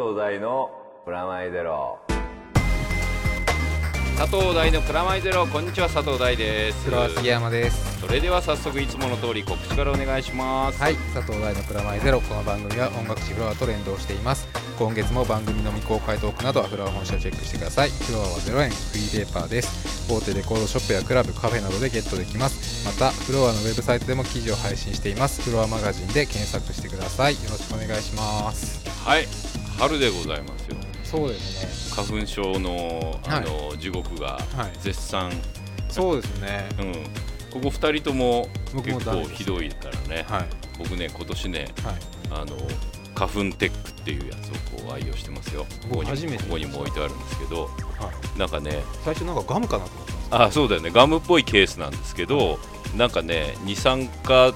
藤大のプラマイゼロ。佐藤大のプラマイゼロ。こんにちは佐藤大です。黒杉山です。それでは早速いつもの通り告知からお願いします。はい佐藤大のプラマイゼロ。この番組は音楽誌フロアと連動しています。今月も番組の未公開トークなどはフロア本社をチェックしてください。フロアは0円。フリーペーパーです。大手レコードショップやクラブカフェなどでゲットできます。またフロアのウェブサイトでも記事を配信しています。フロアマガジンで検索してください。よろしくお願いします。はい春でございますよ。そうです花粉症のあの、地獄がねはい。絶賛、そうですね。うん。ここ2人とも僕結構ひどいからね。はい。僕ね今年ねはい。あの花粉テックっていうやつをこう愛用してますよ。ここに初めてここにも置いてあるんですけどはい。なんかね最初なんかガムかなと思ったんですあそうだよね。ガムっぽいケースなんですけどなんかね二酸化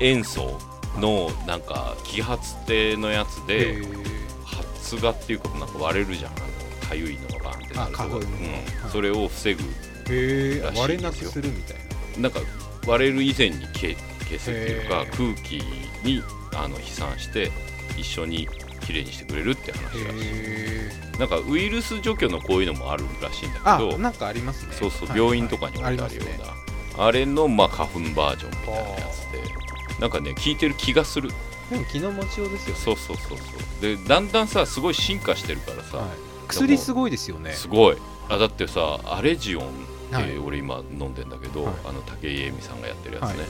塩素のなんか揮発性のやつけでど発芽っていうかなんか割れるじゃん。あのかゆいのがバーンってなると。うん。はい。それを防ぐへえ割れなくするみたいな。なんか割れる以前に消消すっていうか空気にあの飛散して一緒にきれいにしてくれるって話らしいへえなんかウイルス除去のこういうのもあるらしいんだあけどなんかありますね。そうそう、はい病院とかに置いてあるような、あね。あれのまあ花粉バージョンみたいなやつで。なんかね効いてる気がするでも気の持ちようですよね。そうそうそうそう。でだんだんさすごい進化してるからさ、はい。薬すごいですよね。すごい。あだってさアレジオンって、はい。俺今飲んでんだけど、はい。あの武井絵美さんがやってるやつね、はい。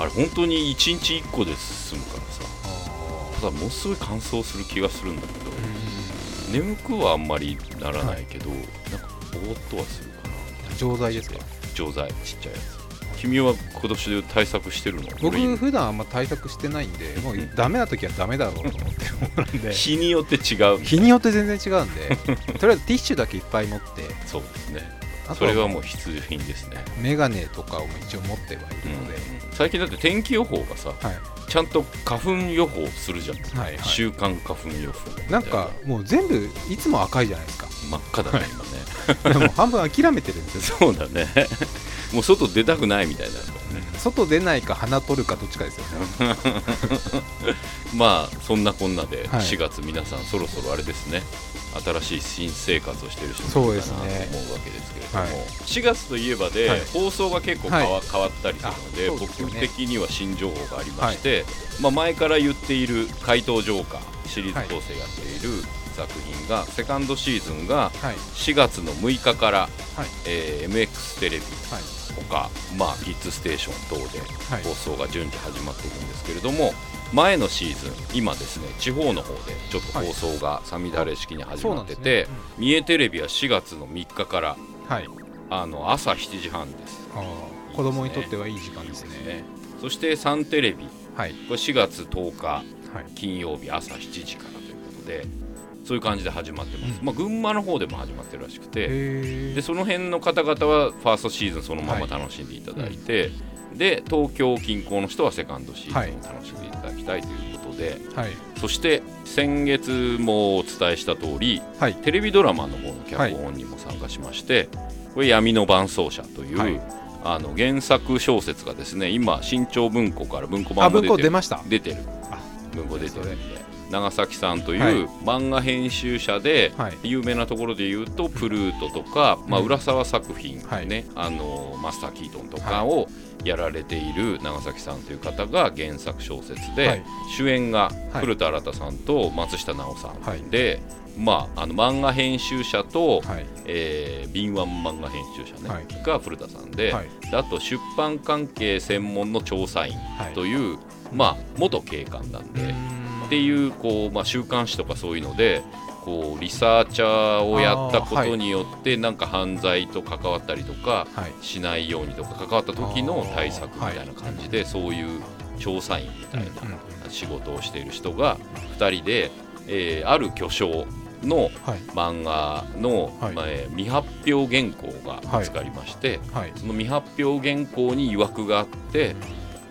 あれ本当に1日1個で済むからさ。あただものすごい乾燥する気がするんだけど、ー眠くはあんまりならないけど、なんかぼーっとはするかな。錠剤ですか？錠剤ちっちゃいやつ君は今年で対策してるの？僕俺普段あんま対策してないんで もうダメな時はダメだろうと思ってるものなんで。日によって違う日によって全然違うんで。とりあえずティッシュだけいっぱい持って。そうですね。それはもう必需品ですね、メガネとかを一応持ってはいるので、最近だって天気予報がさはい。ちゃんと花粉予報するじゃん、はいはい。週間花粉予報な。んかもう全部いつも赤いじゃないですか。真っ赤だね今ね。でも半分諦めてるんですよ。そうだねもう外出たくないみたいにな。ね外出ないか鼻取るかどっちかですよね。まあそんなこんなではい。4月皆さんそろそろあれですね。新しい新生活をしている人もいるかなと思うわけですけれども、はい。4月といえばで、はい。放送が結構変わ,、変わったりするのでね僕的には新情報がありまして、まあ、前から言っている「怪盗ジョーカー」シリーズ構成やっている作品が、セカンドシーズンがはい。4月の6日から、はい。えー MX テレビはいとか、まあ、キッズステーション等ではい。放送が順次始まっていくんですけれども、前のシーズン今ですね地方の方でちょっと放送がさみだれ式に始まってて、三重テレビは4月の3日からはい。あの朝7時半です。あー子供にとってはいい時間ですね。ね。そしてサンテレビ。はい。これ4月10日はい。金曜日朝7時からということでそういう感じで始まってます、うん。まあ、群馬の方でも始まってるらしくて。へでその辺の方々はファーストシーズンそのまま楽しんでいただいて、で東京近郊の人はセカンドシーズンを楽しんでいただきたいということで、はい。そして先月もお伝えした通りはい。テレビドラマの方の脚本にも参加しまして、これ闇の伴奏者という、はい。あの原作小説がですね今新潮文庫から文庫版も出てる。庫出ました。出てる。あ文庫出てるんそで長崎さんといはい。う漫画編集者で、はい。有名なところで言うとプルートとか、まあ、うん浦沢作品、はい。ねあのマスター・キートンとかをやられている長崎さんという方が原作小説で、はい。主演がはい。古田新太さんと松下奈緒さん、はい。で、まあ、あの漫画編集者と、はい。えー敏腕漫画編集者、ねはい。が古田さんで,、はい。であと出版関係専門の調査員はいとい。う、まあ、元警官なんで。っていうこう、まあ、週刊誌とかそういうのでこうリサーチャーをやったことによってなんか犯罪と関わったりとかはい。しないようにとか関わった時の対策みたいな感じでそういう調査員みたいな仕事をしている人が2人で、えーある巨匠のはい。漫画の、はい。まあえー未発表原稿が見つかりまして、はい。その未発表原稿に曰くがあって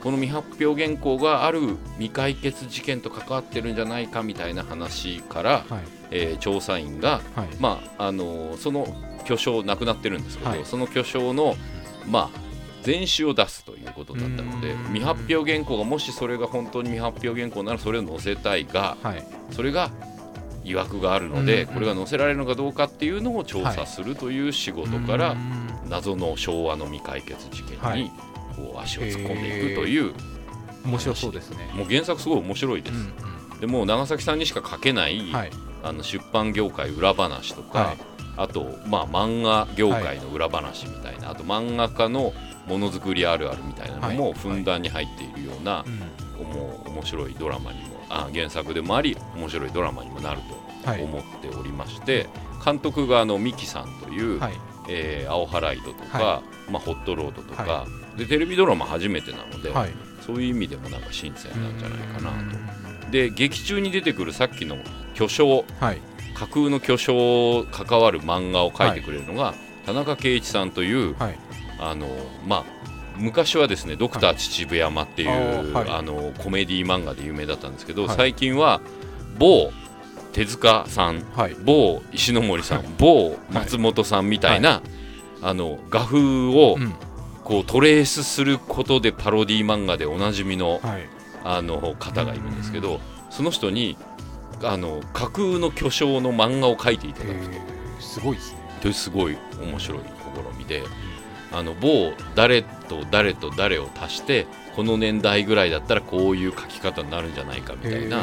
この未発表原稿がある未解決事件と関わってるんじゃないかみたいな話から、はい。えー調査員が、はい。まああのーその巨匠亡くなってるんですけど、はい。その巨匠のまあ全集を出すということだったので未発表原稿がもしそれが本当に未発表原稿ならそれを載せたいがはい。それが疑惑があるので、これが載せられるのかどうかっていうのを調査するという仕事から、うん。謎の昭和の未解決事件にはいこう足を突っ込んでいくという、面白そうですね。もう原作すごい面白いです。うんでもう長崎さんにしか書けない、うんはい。あの出版業界裏話とか、はい。あと、まあ、漫画業界の裏話みたいな、あと漫画家のものづくりあるあるみたいなのもはい。ふんだんに入っているような、うんもう面白いドラマにもあ原作でもあり面白いドラマにもなるとはい。思っておりまして、監督があのミキさんという、はい。えー青ハライドとか、はまあ、ホットロードとか、はでテレビドラマ初めてなので、はい。そういう意味でもなんか新鮮なんじゃないかなうん。と。で劇中に出てくるさっきの巨匠はい。架空の巨匠関わる漫画を描いてくれるのが、田中圭一さんという、はい。あのまあ昔はですね「ドクター秩父山」っていう、はい。あのコメディ漫画で有名だったんですけど、はい。最近は某手塚さんはい。某石ノ森さん某松本さんみたいな、あの画風をうんこうトレースすることでパロディ漫画でおなじみのはい。あの方がいるんですけどその人にあの架空の巨匠の漫画を描いていただくえーすごいですね。すごい面白い試みであの某誰と誰と誰を足してこの年代ぐらいだったらこういう書き方になるんじゃないかみたいな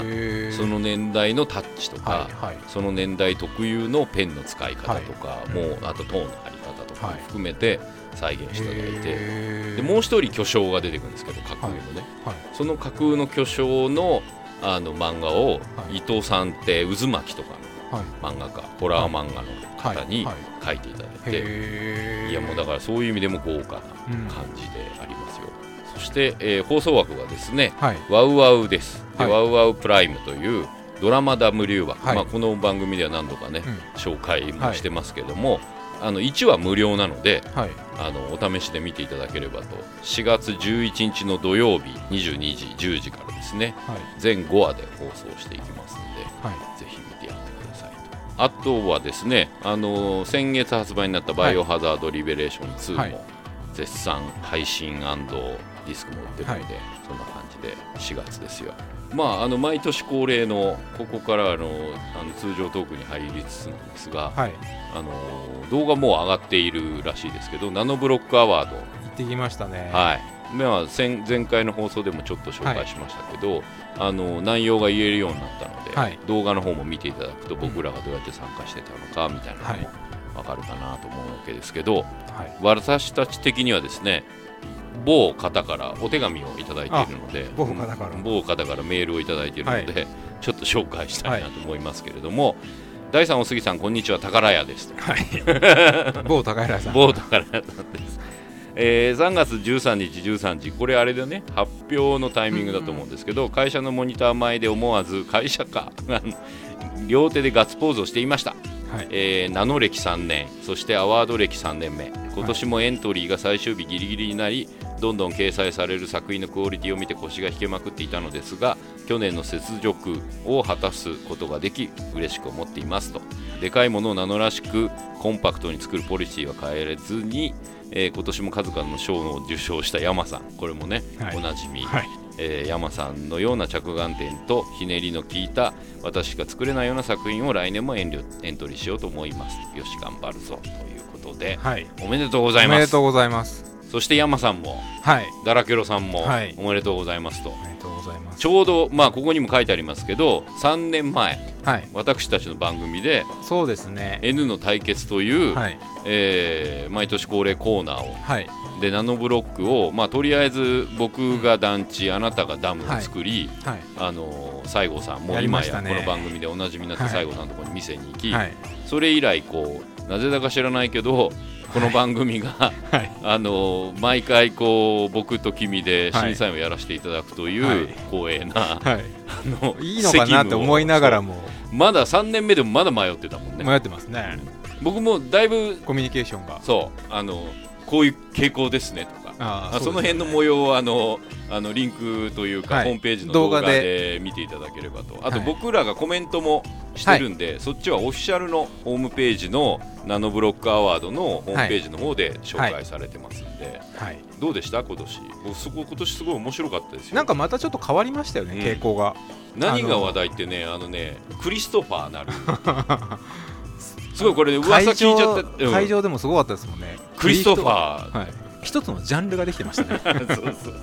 その年代のタッチとか、はいはい。その年代特有のペンの使い方とか、はい。もうあとトーンの貼り方とかもはい。含めて再現していただいて、でもう一人巨匠が出てくるんですけど架空のね、はい。その架空の巨匠のあの漫画をはい。伊藤さんって渦巻きとかはい。の漫画家ホラー漫画の方にはい。書いていただいて、いやもうだからそういう意味でも豪華なうん感じでありますよ、そして、えー放送枠がですねはい。ワウワウです。で、はい。ワウワウプライムというドラマ W 枠、はい。まあ、この番組では何度かね、うん。紹介もしてますけども、あの1話無料なのではいあのお試しで見ていただければと。4月11日の土曜日22時10時からですね。はい。全5話で放送していきますのではい。ぜひ見てやってくださいと。あとはですね、あのー先月発売になった「バイオハザード・リベレーション2」はい。も絶賛配信ディスクも売ってるので、はい。そんな感じで4月ですよまああの毎年恒例のここからあのあの通常トークに入りつつなんですが、はい。あのー動画もう上がっているらしいですけどナノブロックアワード。行ってきましたね。はい、まあ、前前回の放送でもちょっと紹介しましたけど、あの内容が言えるようになったので、はい。動画の方も見ていただくと僕らがどうやって参加してたのかみたいなのも分かるかなと思うわけですけど、はい。私たち的にはですね某方からお手紙をいただいているので某方から。某方からメールをいただいているので、ちょっと紹介したいなと思いますけれども、第3お杉さんこんにちは宝屋ですと。はい。某高平さん。某宝屋さんです。えー3月13日13時。これあれでね。発表のタイミングだと思うんですけど、会社のモニター前で思わず会社か。両手でガッツポーズをしていました、はい。えー、名の歴3年そしてアワード歴3年目。今年もエントリーが最終日ギリギリになりどんどん掲載される作品のクオリティを見て腰が引けまくっていたのですが去年の雪辱を果たすことができ嬉しく思っていますと。でかいものを名のらしくコンパクトに作るポリシーは変えれずに、えー今年も数々の賞を受賞した山さん。これもね、はい。おなじみ、はいえー山さんのような着眼点とひねりの効いた私しか作れないような作品を来年も遠慮エントリーしようと思います。よし頑張るぞということではい。おめでとうございおます。めでとうございます。そして山さんもはい。ダラケロさんもはい。おめでとうございますと、おめでとうございます。ちょうどまあここにも書いてありますけど3年前はい。私たちの番組でそうですね。N の対決という、はい。えー毎年恒例コーナーをはいでナノブロックを、まあ、とりあえず僕が団地あなたがダムを作り、はい。あの西郷さんも今やこの番組でおなじみになってはい。西郷さんのところに店に行き、はい。それ以来こうなぜだか知らないけどこの番組が、はい。あの毎回こう僕と君ではい審査員をやらせていただくという、はい。光栄な、はい。あのいいのかなって思いながらも。もまだ3年目でもまだ迷ってたもんね。迷ってますね。僕もだいぶコミュニケーションが。そう。あのこういう傾向ですねとか。ああその辺の模様をあのあのリンクというか、はい。ホームページの動画で。見ていただければと。あとはい。僕らがコメントもしてるんで、そっちはオフィシャルのホームページのナノブロックアワードのホームページの方で紹介されてますんで、はい。どうでした？今年。僕すごい今年すごい面白かったですよなんかまたちょっと変わりましたよね、うん。傾向が。何が話題ってねあのねクリストファーなる すごいこれ噂会聞いちゃ場った、うん。会場でもすごかったですもんね。クリストファー。はい。一つのジャンルができてましたね。そうそうそう。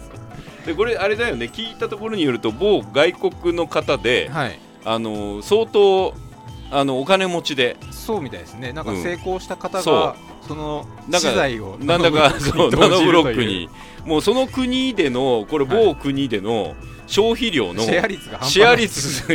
でこれあれだよね。聞いたところによると某外国の方で、はい。あの相当あのお金持ちで。そうみたいですね。なんかうん。成功した方が、そその資材をなんだか そうナノブロックに。投もうその国でのこれはい。某国での消費量のシェア率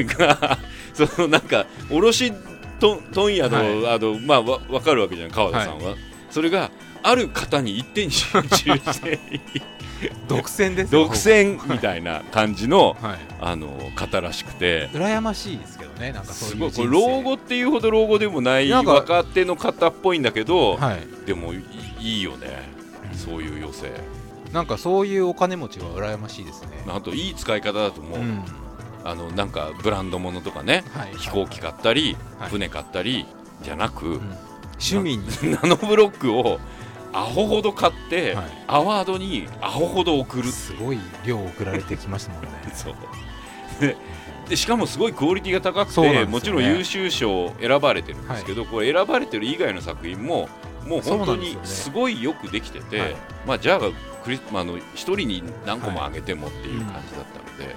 が そのなんか卸問問屋の,、はい。あのまあわ分かるわけじゃん川田さんは、それがある方に一点に集中して 独占ですよ独占みたいな感じのはい。あの方らしくて。羨ましいですけどねなんかそうすいう人生。ごい老後っていうほど老後でもない若手の方っぽいんだけど、はい。でもいいいよね、そういう余生なんかそういうお金持ちは羨ましいですね。あといい使い方だと思う、うんあのなんかブランド物とかねはい。飛行機買ったり、はい。船買ったりじゃなく、うん。趣味に。ナノブロックをアホほど買って、はい。アワードにアホほど送る。すごい量送られてきましたもんね。そう。ででしかもすごいクオリティが高くて、ね。もちろん優秀賞選ばれてるんですけど、これ選ばれてる以外の作品ももう本当にですごいよくできてて、はい。まあ、じゃあクリ、まあ、あの一人に何個もあげてもっていう感じだったので,、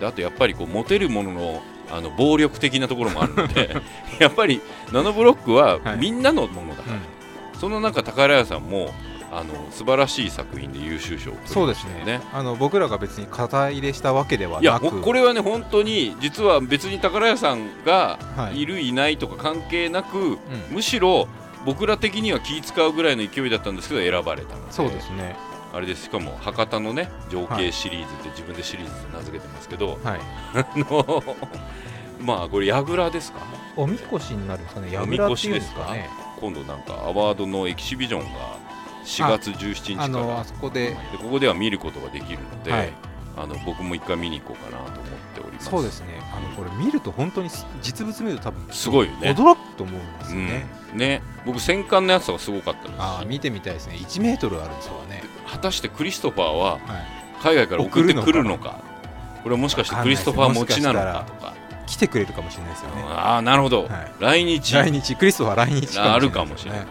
であとやっぱりこうモテるもののあの暴力的なところもあるので やっぱりナノブロックははい。みんなのものだから、うん。その中宝屋さんもあの素晴らしい作品で優秀賞を取そうですね。あの僕らが別に肩入れしたわけではなく。ほこれはね本当に実は別に宝屋さんがはい。いるいないとか関係なく、うん。むしろ僕ら的には気使うぐらいの勢いだったんですけど選ばれたので。そうですねあれです。しかも博多のね情景シリーズって自分でシリーズで名付けてますけど、はい。あの まあこれ櫓ですか？おみこしになるんですかね櫓っていうんこしですすか？ね今度なんかアワードのエキシビジョンが4月17日からあそこで。でここでは見ることができるので、はい。あの僕も一回見に行こうかなと思っております。そうですね。あのこれ見ると本当にす実物見ると多分すごいよね。驚くと思うんですよね、うん、ね。僕戦艦のやつがすごかったです。ああ見てみたいですね。1メートルあるんですよね果たしてクリストファーははい。海外から送ってくるの送か？これはもしかしてクリストファー持ちなのかとか。来てくれるかもしれないですよね。ああなるほど、はい。来日。来日。クリストファー来日あるかもしれない。ね、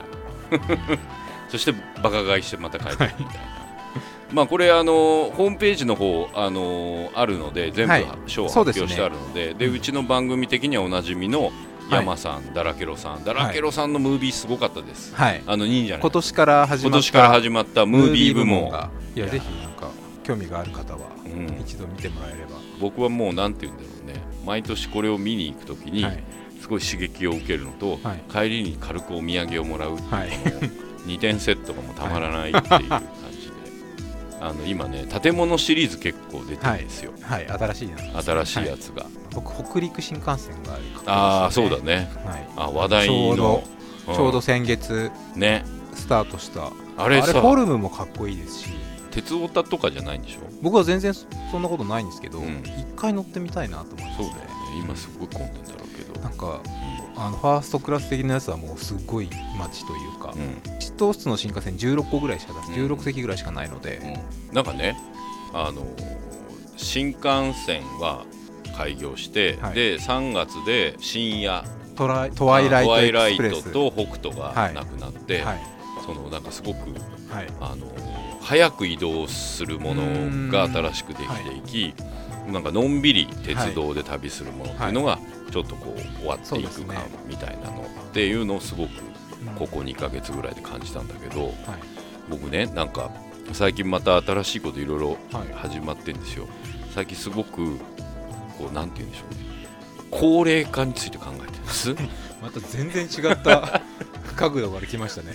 そしてバカ買いしてまた帰ってみたいな、まあこれあのホームページの方あのあるので全部はい。賞を発表してあるので,、でうちの番組的にはおなじみの山さん、ダラケロさん。ダラケロさんのムービーすごかったです、はい。あの忍者の。今年から始まった今年から始まったムービー部門。が。いやぜひなんか興味がある方はうん。一度見てもらえれば、僕はもうなんて言うんだろうね。毎年これを見に行くときにはい。すごい刺激を受けるのと、はい。帰りに軽くお土産をもらうっていうこはい。の2点セットがもうたまらないっていう感じで、あの今ね建物シリーズ結構出てるんですよ、はい。新しいな新しいやつが、僕北陸新幹線がああそうだね、ねはい、あ話題ちょうどのちょうど先月うんね。スタートした、ああれれさフォルムもかっこいいですし。鉄オタとかじゃないんでしょ？僕は全然そそんなことないんですけど一、うん。回乗ってみたいなと思いますそうだよね。今すごい混んでんだろうけど。なんかあのファーストクラス的なやつはもうすごい街というか、うん。一等室の新幹線16個ぐらいしか出す、うん。16席ぐらいしかないので、うん。なんかねあの新幹線は開業して、はい。で3月で深夜トライトワイライトと北斗がなくなって、はい。そのなんかすごくはい。あの早く移動するものが新しくできていき、なんかのんびり鉄道で旅するものっていうのがちょっとこう終わっていくそうですねかみたいなのっていうのをすごくうんここ2ヶ月ぐらいで感じたんだけどはい。僕ねなんか最近また新しいこといろいろはい。始まってんですよ。最近すごくこうなんて言うんでしょうね。高齢化について考えてるんです？また全然違った 角度から来ましたね。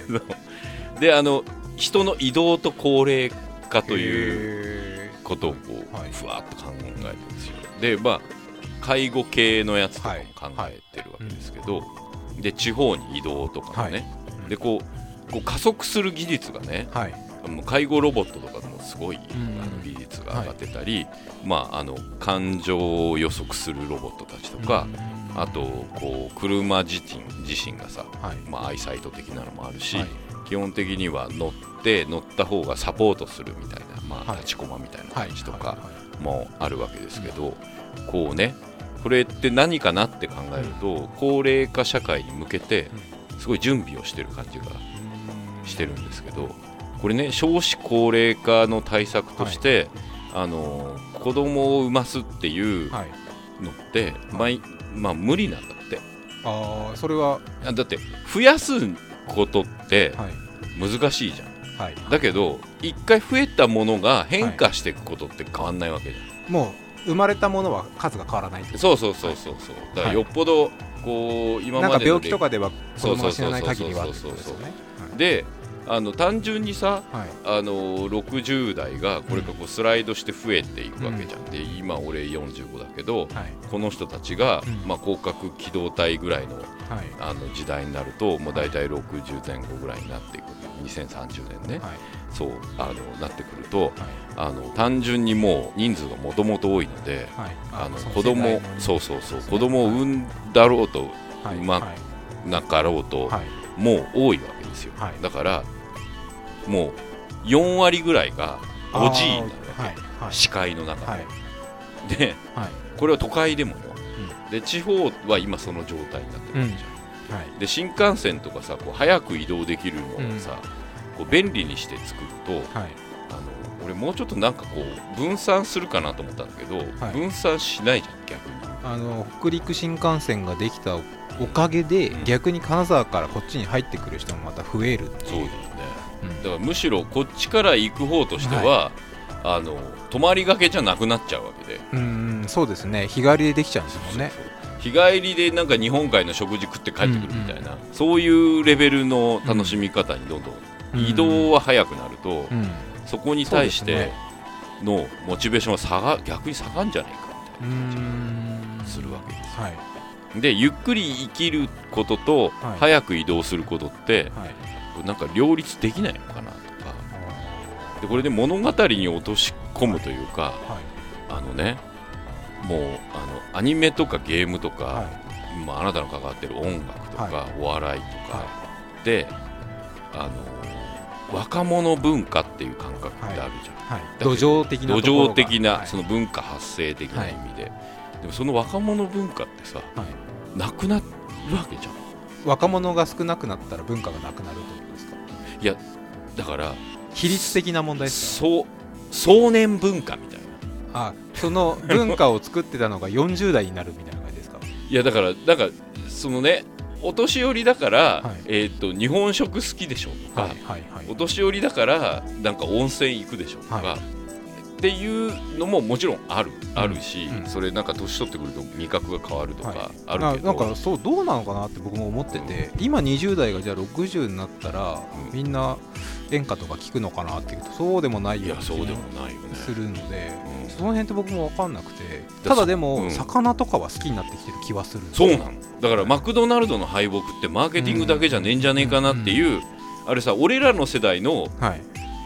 であの人の移動と高齢化といううことをこう、はい。ふわっと考えてるんですよ。でまあ介護系のやつとかも考えてるわけですけど、で地方に移動とかもね、でこうこう加速する技術がねはいもう介護ロボットとかでもすごい、んあの技術が上がってたり、まあ、あの感情を予測するロボットたちとか、あとこう車自身自身がさ、はい。まあ、アイサイト的なのもあるし、はい。基本的には乗って乗った方がサポートするみたいな、まあ、はい。立ちコマみたいなはい。感じとかもあるわけですけど、こうねこれって何かなって考えると、高齢化社会に向けてすごい準備をしてる感じがしてるんですけどこれね少子高齢化の対策として、あの子供を産ますっていうはい。のって、まあいまあ、無理なんだって。ああそれは？あだって増やすことってはい。難しいじゃん、はい。だけど一回増えたものが変化していくことって変わんないわけじゃん、もう生まれたものは数が変わらないそうそうそうそうそう。だからよっぽどこう今なんかまでの病気とかでは子供が死なないそうそうそうそう限りはってことですよね。であの単純にさはい。あの60代がこれからこうスライドして増えていくわけじゃん、で今俺45だけどはい。この人たちが、うん。まあ、広角機動隊ぐらいのはい。あの時代になるともう大体60前後ぐらいになっていく2030年ね、はい。そうあのなってくるとはい。あの単純にもう人数がもともと多いのではい。あのそ子供そうそうそう、ね。子供を産んだろうとはい。まなかろうと、はい。もう多いわけですよ、はい。だからもう4割ぐらいがおじいになるわけ、はいはい。視界の中で、はい。ではい。これは都会でもよ、で地方は今その状態になってるわけじゃん、はい。で新幹線とかさこう早く移動できるのをさ、こう便利にして作るとはい。あの俺もうちょっとなんかこう分散するかなと思ったんだけど、はい。分散しないじゃん逆に。あの北陸新幹線ができたおかげで、うん。逆に金沢からこっちに入ってくる人もまた増えるっていう。そうだよね。うんだからむしろこっちから行く方としては、あの泊まりがけじゃなくなっちゃうわけで。うんそうですね。日帰りでできちゃうんですもんね。日帰りでなんか日本海の食事食って帰ってくるみたいな、そういうレベルの楽しみ方にどんどん移動は早くなると、うん。そこに対してのモチベーションが下が逆に下がるんじゃないかみうたいな。感ん。じがするわけですよ。はい。でゆっくり生きることと、はい。早く移動することってはいなんか両立できないのかなとか。でこれで物語に落とし込むというか、はい。あのねもうあのアニメとかゲームとか、はい。まあ、あなたの関わってる音楽とか、はお笑いとか、はであの若者文化っていう感覚ってあるじゃん、土壌的な土壌的な、はい。その文化発生的な意味で、でもその若者文化ってさはい。なくなるわけじゃん。若者が少なくなったら文化がなくなるといやだから比率的な問題ですかそう壮年文化みたいな。あその文化を作ってたのが40代になるみたいな感じですか？いやだからなんかそのねお年寄りだから、はい。えー、と日本食好きでしょとか、はいはいはい。お年寄りだからなんか温泉行くでしょとか、はいっていうのももちろんある、あるし、うん。それなんか年取ってくると味覚が変わるとはい。かあるけど、ななんかそうどうなのかなって僕も思ってて、今20代がじゃあ60になったら、うん。みんな演歌とか聞くのかなっていうとそうでもないいような気やそうでもがないよね。するので、うん。その辺って僕も分かんなくてだただでも、うん。魚とかは好きになってきてる気はするそうなの。だからマクドナルドの敗北ってマーケティングだけじゃねえんじゃねえかなっていう、あれさ俺らの世代のはい。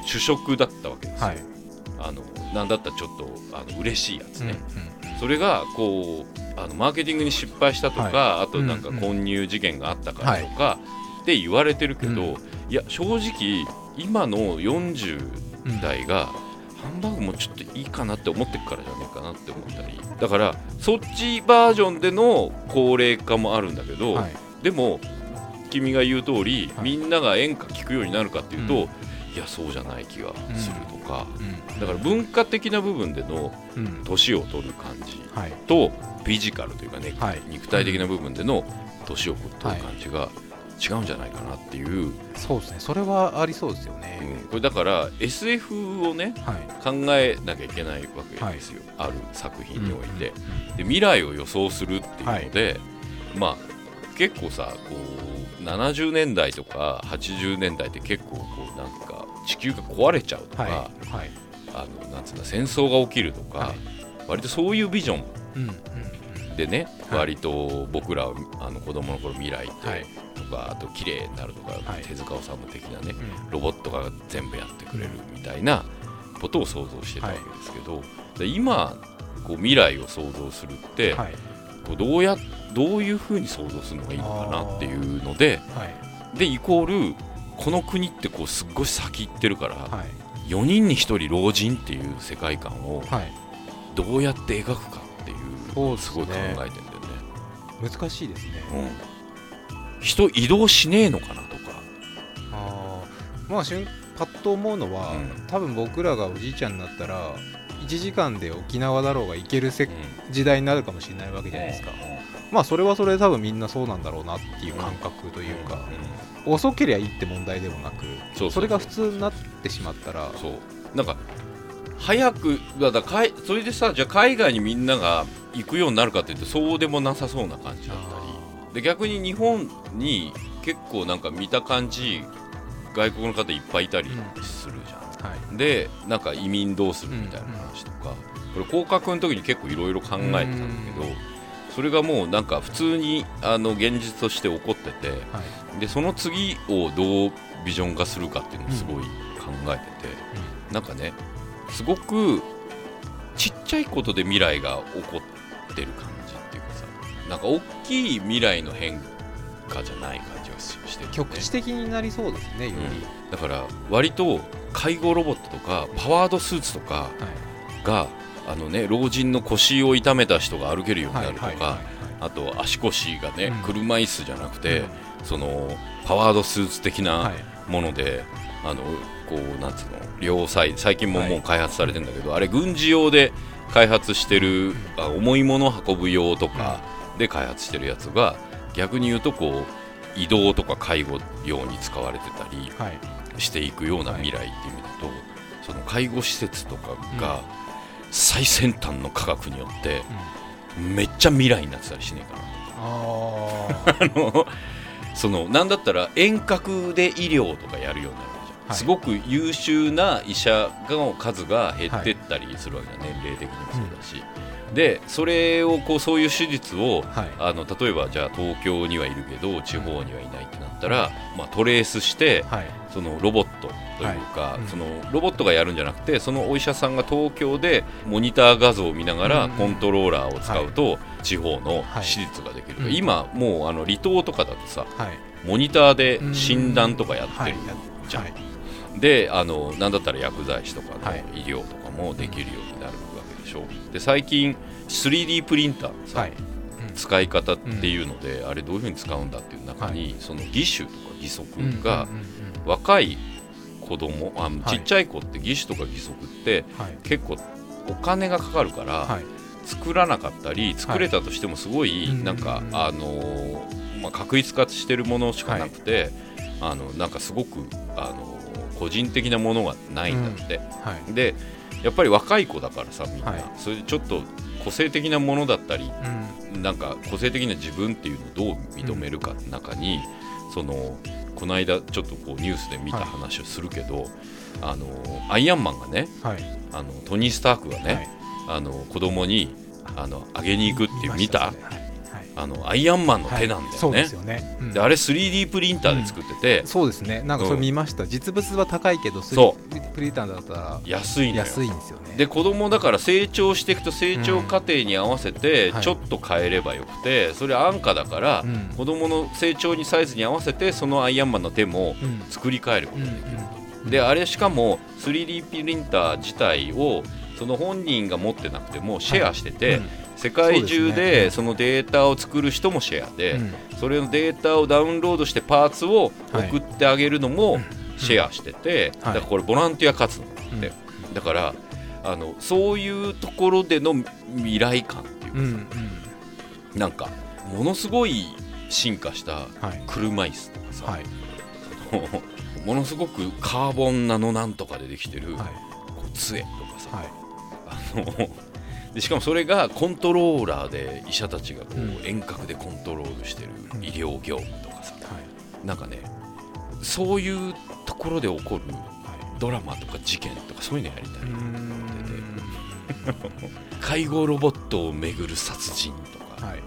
主食だったわけですよ、はい、あのなんだったらちょっとあの嬉しいやつうんね、それがこうあのマーケティングに失敗したとか、はい。あとなんかうんうん。混入事件があったからとか、って言われてるけど、うん。いや正直今の40うん代が、ハンバーグもちょっといいかなって思ってるからじゃねえかなって思ったり。だからそっちバージョンでの高齢化もあるんだけど、はい。でも君が言う通り、はい。みんなが演歌聴くようになるかっていうと、うんいやそうじゃない気がするとか、うん。だから文化的な部分でのうん。年を取る感じはい。とフィジカルというかね、はい。肉体的な部分での年を取る感じが違うんじゃないかなっていう、そうですね。それはありそうですよね、うん。これだから SF をねはい。考えなきゃいけないわけですよ、ある作品において、うんうんで未来を予想するっていうので、まあ結構さこう70年代とか80年代って結構こうなんか地球が壊れちゃうとか、はいはい。あのなんつうんだ戦争が起きるとか、はい。割とそういうビジョンうんうんでね、はい。割と僕らはあの子供の頃未来って、はい。とかあと綺麗になるとか、はい。手塚治虫的なねうん。ロボットが全部やってくれるみたいなことを想像してたわけですけど、で今こう未来を想像するって、はい。こうどうやどういうふうに想像するのがいいのかなっていうのではい。でイコールこの国ってこうすっごい先行ってるから、はい。4人に1人老人っていう世界観をはい。どうやって描くかっていうそうですごい考えてんだよね。難しいですね。うん、人移動しねえのかなとか、あー。まあ瞬パッと思うのは、うん。多分僕らがおじいちゃんになったら1時間で沖縄だろうが行けるせうん。時代になるかもしれないわけじゃないですか、まあそれはそれで多分みんなそうなんだろうなっていう感覚というか、遅ければいいって問題でもなくそれが普通になってしまったらそう。なんか早くだだかいそれでさじゃあ海外にみんなが行くようになるかって言ってそうでもなさそうな感じだったり。で逆に日本に結構なんか見た感じ外国の方いっぱいいたりするじゃん、はい。でなんか移民どうするみたいな話とか、これ降格の時に結構いろいろ考えてたんだけど、それがもうなんか普通にあの現実として起こっててはい。でその次をどうビジョン化するかっていうのをすごい考えてて、なんかねすごくちっちゃいことで未来が起こってる感じっていうかさなんか大きい未来の変化じゃない感じがしてて、ね、局地的になりそうですねより、うん。だから割と介護ロボットとかパワードスーツとかはい。があのね老人の腰を痛めた人が歩けるようになるとか、あと足腰がね、うん。車椅子じゃなくて、うん。そのパワードスーツ的はない。もので、あのこうなんつうの両サイ最近もはい。もう開発されてるんだけど、あれ軍事用で開発してる、あ重いものを運ぶ用とかで開発してるやつが逆に言うとこう移動とか介護用に使われてたりはい。していくような未来っていう意味だと、その介護施設とかが最先端の科学によってめっちゃ未来になってたりしねえかな。あ あのそのなんだったら遠隔で医療とかやるようになるじゃん、はい。すごく優秀な医者の数が減ってったりするわけじゃん、年齢的にもそうだし、でそれをこうそういう手術をあはい。あの例えばじゃあ東京にはいるけど地方にはいないってなったら、まあ、トレースしてはい。そのロボットというか、はい。うん。そのロボットがやるんじゃなくてそのお医者さんが東京でモニター画像を見ながらうん。コントローラーを使うと地方のはい。手術ができる、うん。今もうあの離島とかだとさはい。モニターで診断とかやってはいるじゃん、はい。であのなんだったら薬剤師とかのはい。医療とかもできるようになるわけでしょ。で最近 3D プリンターのさ、はい。使い方っていうので、あれどういうふうに使うんだっていう中に、その義手とか義足が若い子供あい。ちっちゃい子って義手とか義足ってはい。結構お金がかかるから、はい。作らなかったり作れたとしてもすごいうん。なんか、うんあのーまあ、確一化してるものしかなくて、あのなんかすごく、あのー個人的なものがないんだって、はい。でやっぱり若い子だからさみんな、はい。それでちょっと個性的なものだったりうん。なんか個性的な自分っていうのをどう認めるかの中に、そのこの間ちょっとこうニュースで見た話をするけど、あのアイアンマンがねはい。あのトニー・スタークがね、はい。あの子供にあのあげに行くっていう見たね。はいはいあのアイアンマンの手なんだよね、そうですよね。うん。であれ 3D プリンターで作ってて、そうですね。なんかそれ見ました。実物は高いけどそプリンターだったら安い安いんですよね。で子供だから成長していくと成長過程に合わせてはい。ちょっと変えればよくてそれ安価だから、うん。子供の成長にサイズに合わせてそのアイアンマンの手もうん作り変えることうんができる、うん。であれしかも 3D プリンター自体をその本人が持ってなくてもシェアしてて、うん世界中でそのデータを作る人もシェアで、うん。それのデータをダウンロードしてパーツを送ってあげるのもシェアしてて、はい。だからこれボランティア活動って、だからあのそういうところでの未来感っていうかうんさ、うん。なんかものすごい進化したはい。車椅子とかさ、はい。ものすごくカーボンナノなんとかでできてる、はい。こう杖とかさ、はい。あのでしかもそれがコントローラーで医者たちがこう、うん。遠隔でコントロールしてるうん。医療業務とかさ、はい。なんかねそういうところで起こるはい。ドラマとか事件とかそういうのやりたい、うーん。介護ロボットをめぐる殺人とか。はい。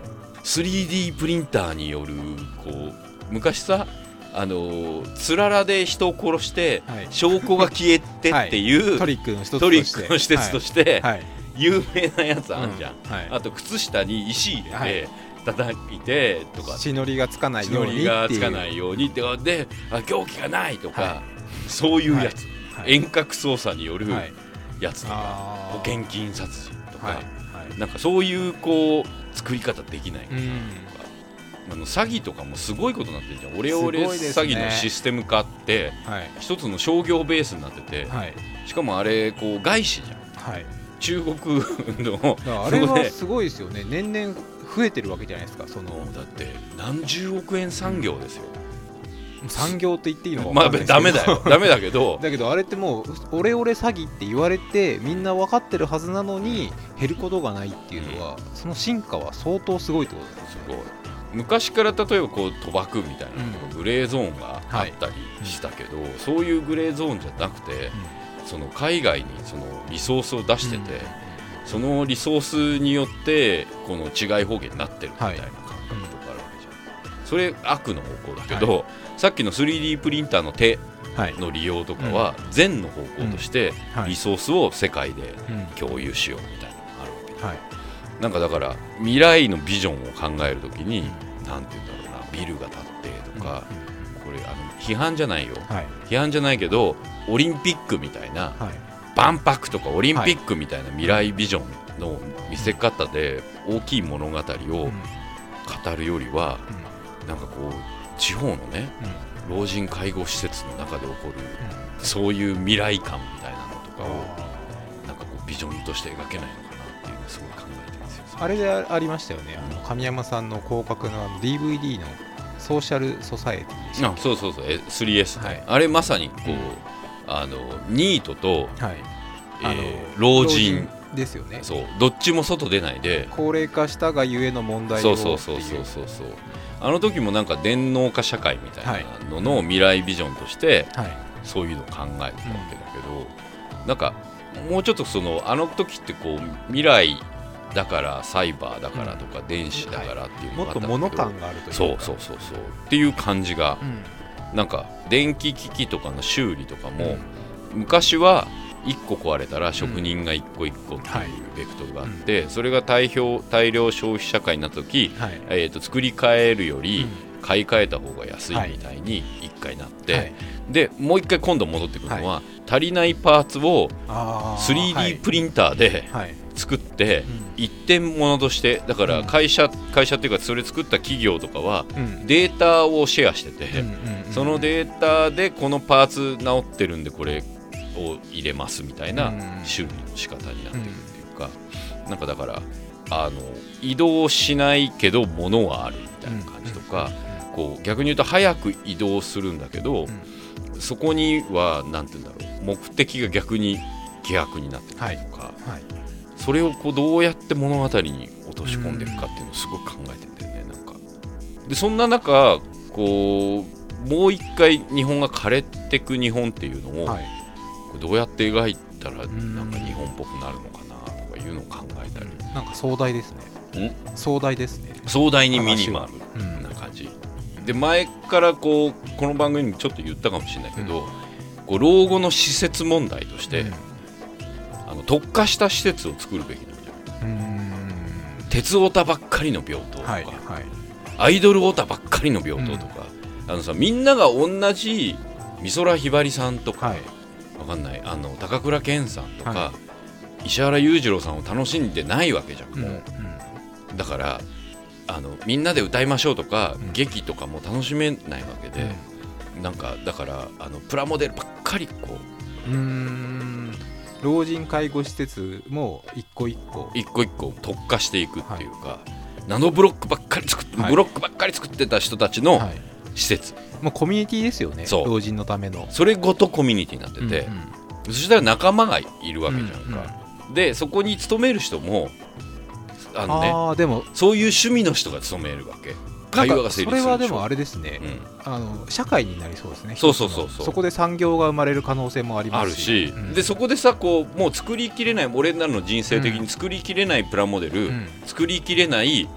3D プリンターによるこう昔さあのーつららで人を殺してはい。証拠が消えてっていう、トリックの一つとして有名なやつあんじゃん、うはい。あと靴下に石入れはい。て叩いてとか。血のりがつかない血のようにっていう。りがつかないようにってであ凶器がないとか、はそういうやつ、はい。遠隔操作によるはい。やつとか、保険金殺人とか、なんかそういうこう作り方できないのかなうん。とか、あの詐欺とかもすごいことになってるじゃん。オレオレ詐欺のシステム化ってはい。一つの商業ベースになってて、はい。しかもあれこう外資じゃん。はい中国のあれそこですごいですよね。年々増えてるわけじゃないですかその。だって何十億円産業ですよ、産業って言っていいのか分まあだよ。ダメだけど。だけどあれってもうオレオレ詐欺って言われてみんな分かってるはずなのに減ることがないっていうのは、その進化は相当すごいってことですすごい。昔から例えばこう賭博みたいなのとかグレーゾーンがあったりしたけど、そういうグレーゾーンじゃなくて、その海外にそのリソースを出してて、そのリソースによってこの違い保険になってるみたいな感覚とかあるわけじゃん、それ悪の方向だけど、さっきの 3D プリンターの手はい、の利用とかは善の方向としてはい。リソースを世界でうん共有しようみたいなのがあるわけ。ではい。なんかだから未来のビジョンを考えるときに、なんて言うんだろうなビルが建ってとか、これあの批判じゃないよ。はい。批判じゃないけどオリンピックみたいなはい。万博とかオリンピックみたいな未来ビジョンの見せ方で大きい物語を語るよりはなんかこう地方のね老人介護施設の中で起こるそういう未来感みたいなのとかをなんかこうビジョンとして描けないのかなっていうのをすごい考えてるんですよ。あれでありましたよね。あの神山さんの広角の DVD のソーシャルソサエティ。でしたあそうそうそう。え 3S ね、はい。あれまさにこう、うんあのニートと、はい。えー老人。ですよね。そう。どっちも外出ないで。高齢化したがゆえの問題そうそうそうそうそうそう。あの時もなんか電脳化社会みたいなのの未来ビジョンとしてはい。そういうのを考えてたわけだけど、なんかもうちょっとそのあの時ってこう未来だからサイバーだからとか電子だからっていうのもっとがあったんだけど物感があるというか。そうそうそうそう。っていう感じがうんなんか電気機器とかの修理とかも、昔は1個壊れたら職人が1個1個ってはいいうベクトルがあって、それが大量大量消費社会になった時、はい。えー、と作り変えるよりうん。買い替えた方が安いみたいに1回なって、はい。でもう1回今度戻ってくるのは、足りないパーツをあー。3D プリンターで作って、うん。一点物としてだからうん。会社、会社っていうかそれ作った企業とかはうん。データをシェアしてて、そのデータでこのパーツ直ってるんでこれを入れますみたいなうん。修理の仕方になってるっていうか、なんかだからあの移動しないけど物はあるみたいな感じとか、こう逆に言うと早く移動するんだけど、そこにはなんて言うんだろう目的が逆に希薄になってたりとか、はいそれをこうどうやって物語に落とし込んでいくかっていうのをすごい考えてんだよね。なんかでそんな中こうもう一回日本が枯れてく日本っていうのを、はい。どうやって描いたらんなんか日本っぽくなるのかなとかいうのを考えたり、なんか壮大ですね。壮大ですね。壮大にミニマルうんな感じ、で前からこうこの番組にもちょっと言ったかもしれないけど、こう老後の施設問題として、あの特化した施設を作るべきなんじゃ鉄オタばっかりの病棟とか、はいはい。アイドルオタばっかりの病棟とか、あのさみんなが同じ美空ひばりさんとか、はい。わかんない。あの高倉健さんとか、は石原裕次郎さんを楽しんでないわけじゃんう。んもう、だからあのみんなで歌いましょうとか、うん。劇とかも楽しめないわけで、なんかだからあのプラモデルばっかりこううーん老人介護施設も一個一個。一個一個特化していくっていうか、ナノブロックばっかり作って、はい。ブロックばっかり作ってた人たちのはい。施設、もうコミュニティですよね老人のための。それごとコミュニティになってて、そしたら仲間がいるわけじゃんか、でそこに勤める人もあのねでもそういう趣味の人が勤めるわけ会話が成そ立するでしょれはでもあれですね。うん。あの社会になりそうですね。そうそうそうそう。そこで産業が生まれる可能性もありますあるし、うん。でそこでさこうもう作りきれない俺らの人生的に作りきれないプラモデル、うん。作りきれない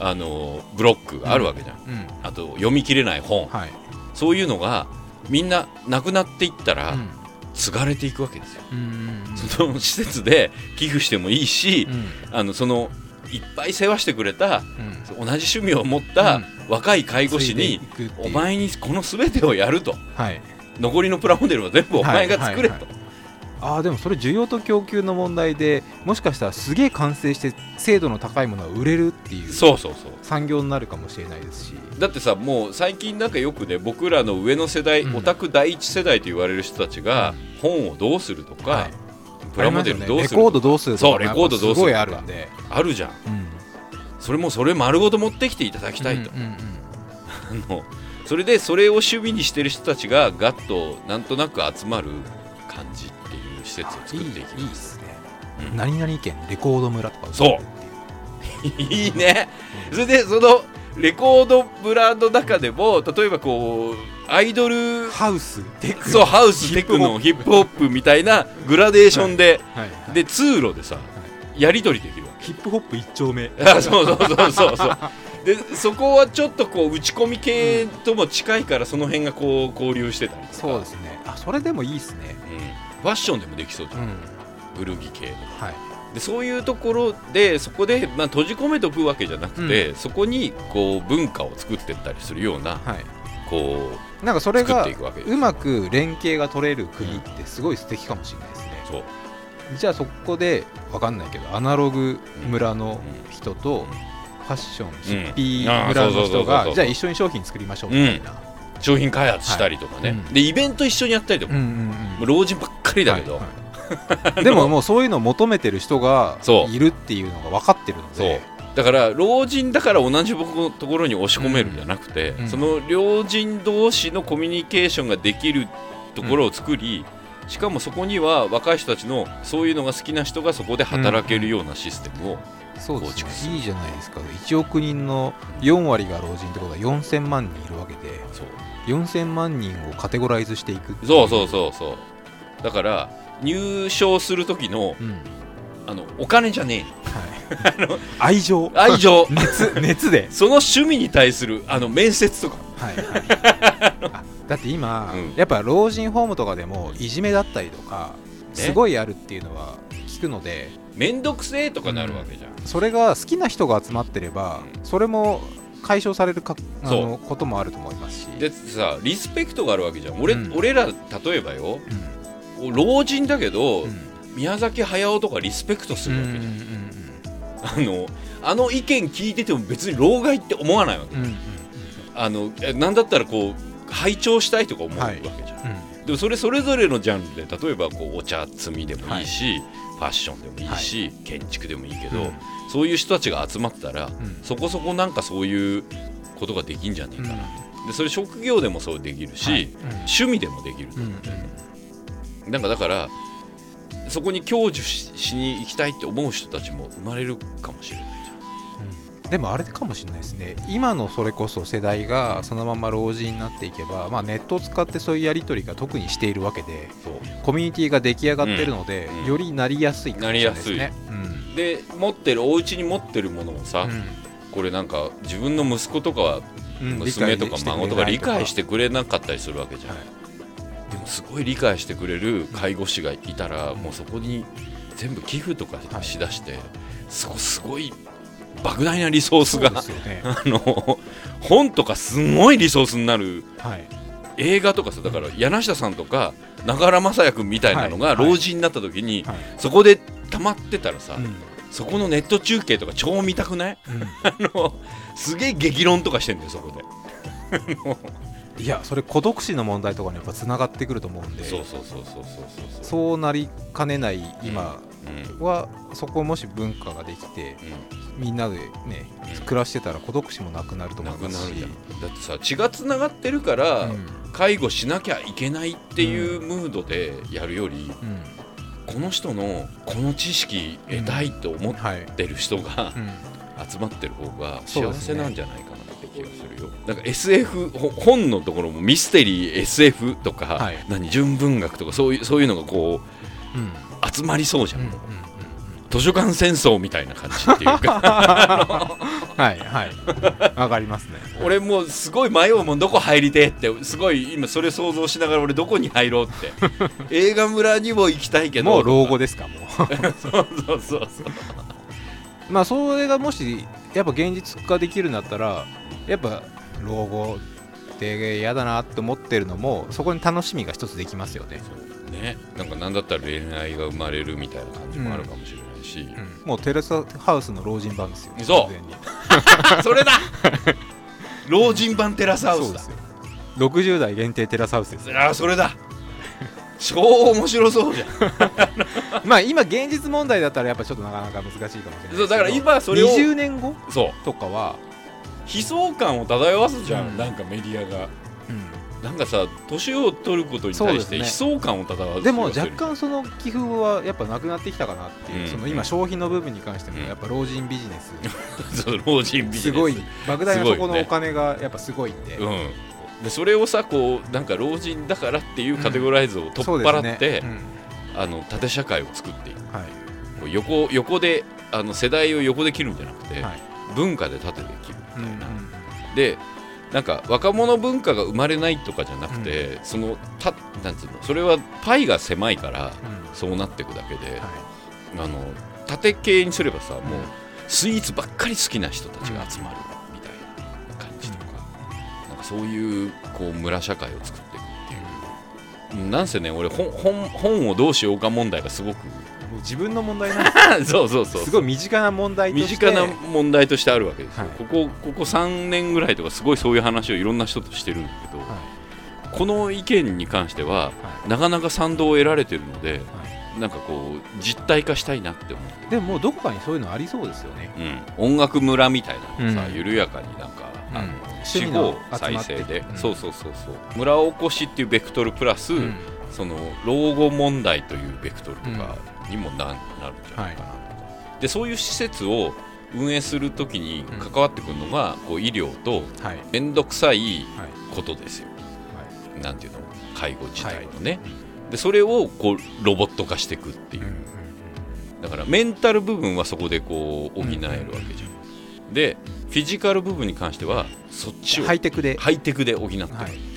あのブロックがあるわけじゃん、うん。あと読み切れない本、はい。そういうのがみんななくなっていったら、うん。継がれていくわけですよ、その施設で寄付してもいいしう、ん。あのそのいっぱい世話してくれたうん。同じ趣味を持ったうん。若い介護士に、お前にこの全てをやると。はい。残りのプラモデルは全部お前が作れと、はいはいああでもそれ需要と供給の問題でもしかしたらすげえ完成して精度の高いものは売れるっていうそうそうそう。産業になるかもしれないですし。だってさもう最近なんかよくね僕らの上の世代、うん。オタク第一世代と言われる人たちが本をどうするとか、はいプラモデルどうするレコードどうするそうレコードどうするとか。すごいあるんで、あるじゃん。うん、それもそれ丸ごと持ってきていただきたいと、うんうんうんあのそれでそれを趣味にしてる人たちがガッとなんとなく集まる感じっていう施設を作っていきいいいいまですすね、うん。何々県レコード村とかそう。いいね。それでそのレコードブランドの中でも例えばこうアイドルハウス？テク。そうハウステクノヒップホップみたいなグラデーションで、はいはい。で通路でさ、やり取りできるわヒップホップ一丁目。けあそうそうそうそうそう。でそこはちょっとこう打ち込み系とも近いからその辺がこう交流してたりとか。そうですね。あそれでもいいですね。うん。ファッションでもできそうじゃん、うん。古着系はい。でそういうところでそこで、まあ、閉じ込めとくわけじゃなくて、そこにこう文化を作っていったりするようなはい。こなんかそれがうまく連携が取れる国ってすごい素敵かもしれないですね、そう。じゃあそこでわかんないけどアナログ村の人とファッションヒッピー村の人がじゃあ一緒に商品作りましょうみたいな、商品開発したりとかね、はい。うん。でイベント一緒にやったりとか、うんうんもう老人ばっかりだけど、はいはいでももうそういうのを求めてる人がいるっていうのが分かってるのでだから老人だから同じところに押し込めるんじゃなくて、うん。その老人同士のコミュニケーションができるところを作り、しかもそこには若い人たちのそういうのが好きな人がそこで働けるようなシステムを、そうで構築する。すねいいじゃないですか。1億人の4割が老人ってことは4000万人いるわけでそう。4000万人をカテゴライズしていくそうそうそうそう。だから入賞する時のうん、あのお金じゃねはい、愛情。え愛情。熱熱で、その趣味に対するあの面接とか。はいはい、あだって今、うん。やっぱ老人ホームとかでもいじめだったりとかね。すごいあるっていうのは聞くので。面倒くせえとかなるわけじゃん、それが好きな人が集まってれば、うん。それも解消されるかあのこともあると思いますし。でさリスペクトがあるわけじゃん。俺,、うん。俺ら例えばよ。老人だけど、うんうん宮崎駿とかリスペクトすうんるわけじゃん、あのあの意見聞いてても別に老害って思わないわけ、うんうんうん。あのえなんだったらこう拝聴したいとか思うわけじゃん、うん。でもそれそれぞれのジャンルで例えばこうお茶摘みでもいいし、ファッションでもいいし、建築でもいいけど、うん。そういう人たちが集まったら、うん。そこそこなんかそういうことができんじゃねえかな、でそれ職業でもそうできるし、はい。趣味でもできるとう。ん思うん。う、なんかだからそこに享受ししに行きたいって思う人たちも生まれるかもしれない。じでもあれかもしれないですね。今のそれこそ世代がそのまま老人になっていけば、まあ、ネットを使ってそういうやり取りが特にしているわけでコミュニティが出来上がってるので、うん。うん。よりなりやすいかもしれないですね。で持ってるお家に持ってるものをさ、うん。これなんか自分の息子とかうん。娘とか孫とか理解してくくれなかったりするわけじゃん、はいでもすごい理解してくれる介護士がいたら、もうそこに全部寄付とかしだして、すごすごい莫大なリソースがね。あの本とかすごいリソースになるはい、映画とかさだから柳下さんとか中原雅也君みたいなのがはい。はい老人になった時に、はい。そこで溜まってたらさ、うん。そこのネット中継とか超見たくない？あのすげえ激論とかしてんだよそこで いやそれ孤独死の問題とかにやっぱつながってくると思うんでそうなりかねない今は、そこもし文化ができて、みんなでね、暮らしてたら孤独死もなくなると思いますしだってさ血がつながってるから、介護しなきゃいけないっていうムードでやるより、この人のこの知識得たいと思ってる人が、集まってる方が幸せなんじゃないかな。気がするよ。なんか SF ほ本のところもミステリー SF とか、はい。何純文学とかそういうそういうのがこうん。う集まりそうじゃん、うんうんうん。図書館戦争みたいな感じっていうか。はいはい。わかりますね。俺もうすごい迷うもんどこ入りてえってすごい今それ想像しながら俺どこに入ろうって。映画村にも行きたいけど。もう老後ですかもう。そうそうそうそう。まあそれがもしやっぱ現実化できるんだったらやっぱ老後って嫌だなって思ってるのもそこに楽しみが一つできますよね、ね。なんかなんだったら恋愛が生まれるみたいな感じもあるかもしれないし、もうテレサハウスの老人版ですよそう。それだ。老人版テラスハウスだ。そうですよ。60代限定テラスハウスですよ。ああそれだ。超面白そうじゃん。まあ今現実問題だったらやっぱちょっとなかなか難しいかもしれないそうだから今それを。20年後そう。とかは、悲壮感を漂わすじゃん、うん。なんかメディアが。うん。なんかさ年を取ることに対して悲壮感を漂わすでも若干その寄付はやっぱなくなってきたかなっていう、うん。その今消費の部分に関してもうん。やっぱ老人ビジネス、そう老人ビジネス。すごい。莫大なそこのお金がやっぱすごいんで、うん。でそれをさこうなんか老人だからっていうカテゴライズを取っ払って、ねあの縦社会を作っていく。うんはい横横であの世代を横で切るんじゃなくて、はい。文化で縦で切るみたいな、でなんか若者文化が生まれないとかじゃなくて、そのたなんつうのそれはパイが狭いからうん。そうなっていくだけで、はあの縦系にすればさもううんスイーツばっかり好きな人たちが集まるみたいな感じとか,、なんかそういうこう村社会を作っていくっていう、なんせね俺本本本をどうしようか問題がすごく自分の問題なんで そうそうそう。すすごい身近な問題と身して。近な問題としてあるわけですよ、はい。ここここ3年ぐらいとかすごいそういう話をいろんな人としてるんだけど、はこの意見に関しては、はなかなか賛同を得られてるので、はなんかこう実体化したいなって思って、い、でもどこかにそういうのありそうですよね。うん、音楽村みたいなのさ、うん。緩やかになんか、うん。あの趣地味の方再生で、うん。そうそうそうそう。村おこしっていうベクトルプラス、うん。その老後問題というベクトルとかにもな,、なるんじゃないかなと。か、でそういう施設を運営するときに関わってくるのが、こう医療とはい。面倒くさいはい。ことですよ、はなんていうの？介護自体のね、はいでそれをこうロボット化していくっていう、だからメンタル部分はそこでこう補えるわけじゃん、でフィジカル部分に関してはそっちをハイテクで。ハイテクで補ってるって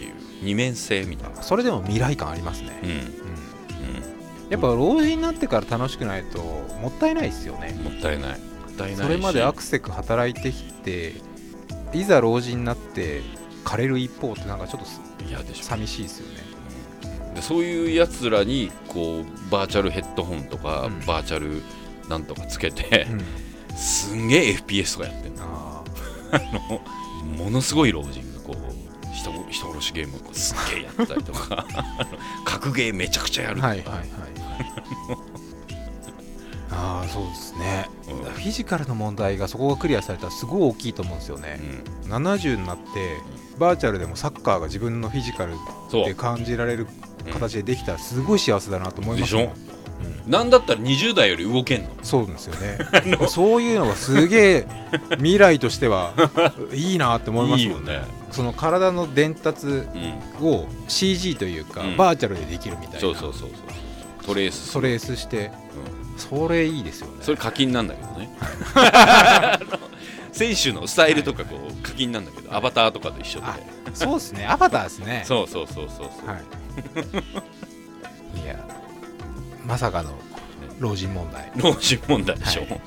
いう、二面性みたいな、それでも未来感ありますね、うんうんやっぱ老人になってから楽しくないともったいないですよね。もったいない。それまでアクセク働いてきていざ老人になって枯れる一方ってなんかちょっとす嫌でしょ。寂しいですよね。でそういうやつらにこうバーチャルヘッドホンとか、うん。バーチャルなんとかつけて、うん。すんげえ FPS とかやってんの。あものすごい老人がこう人人殺しゲームをすっげえやったりとか 格ゲーめちゃくちゃやるとか、はいはいはい ああそうですね、うん。フィジカルの問題がそこがクリアされたらすごい大きいと思うんですよね、うん。70になってバーチャルでもサッカーが自分のフィジカルそう。で感じられる形でできたらすごい幸せだなと思いますもん。でなんだったら20代より動けんの？そうですよね。そういうのがすげえ未来としては いいなって思いますもんね。ね、その体の伝達うん、を CG というか、うん。バーチャルでできるみたいな。そうそうそうそうトレーストレースして。それいいですよね。それ課金なんだけどね。選手のスタイルとかこう課金なんだけどアバターとかと一緒で。あそうですね。アバターですね。そうそうそうそうそう、はい。いやまさかの老人問題。老人問題でしょ、はい。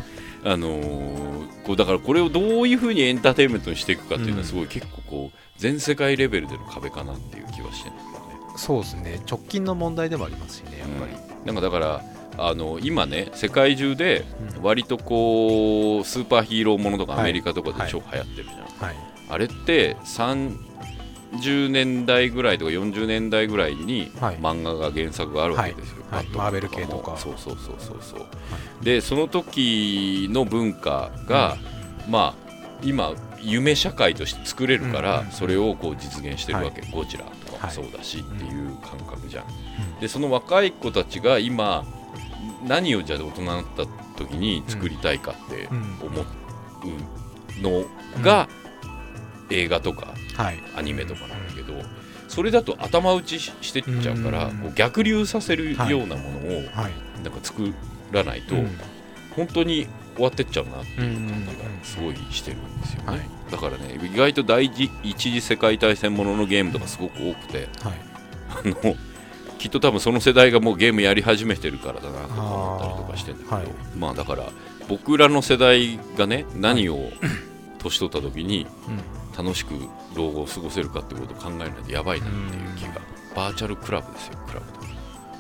あのーこうだからこれをどういうふうにエンターテインメントにしていくかっていうのうん。はすごい結構こう全世界レベルでの壁かなっていう気はしてるんだけどね。そうですね。直近の問題でもありますしねやっぱり、なんかだからあの今ね世界中でうん。割とこうスーパーヒーローものとかはい。アメリカとかはい。で超流行ってるじゃん、はい。あれって30年代ぐらいとか40年代ぐらいにはい。漫画が原作があるわけですよ、はい。マーベル系とか。もそうそうそうそうそう、でその時の文化が、まあ今夢社会として作れるから、それをこう実現してるわけ、ゴジラそうだし、っていう感覚じゃん、でその若い子たちが今何をじゃあ大人になった時に作りたいかって思うのが、映画とかはい。アニメとかなんだけど、それだと頭打ちししてっちゃうから、うん。こう逆流させるようなものをはい。なんか作らないと、うん。本当に終わってっちゃうなっていう感じがすごいしてるんですよね、はい、だからね意外と第一次世界大戦もののゲームとかすごく多くて、はい、あのきっと多分その世代がもうゲームやり始めてるからだなとか思ったりとかしてんだけど、はい、まあだから僕らの世代がね何を年取った時に楽しく老後を過ごせるかってことを考えないとやばいなっていう気が。バーチャルクラブですよクラブ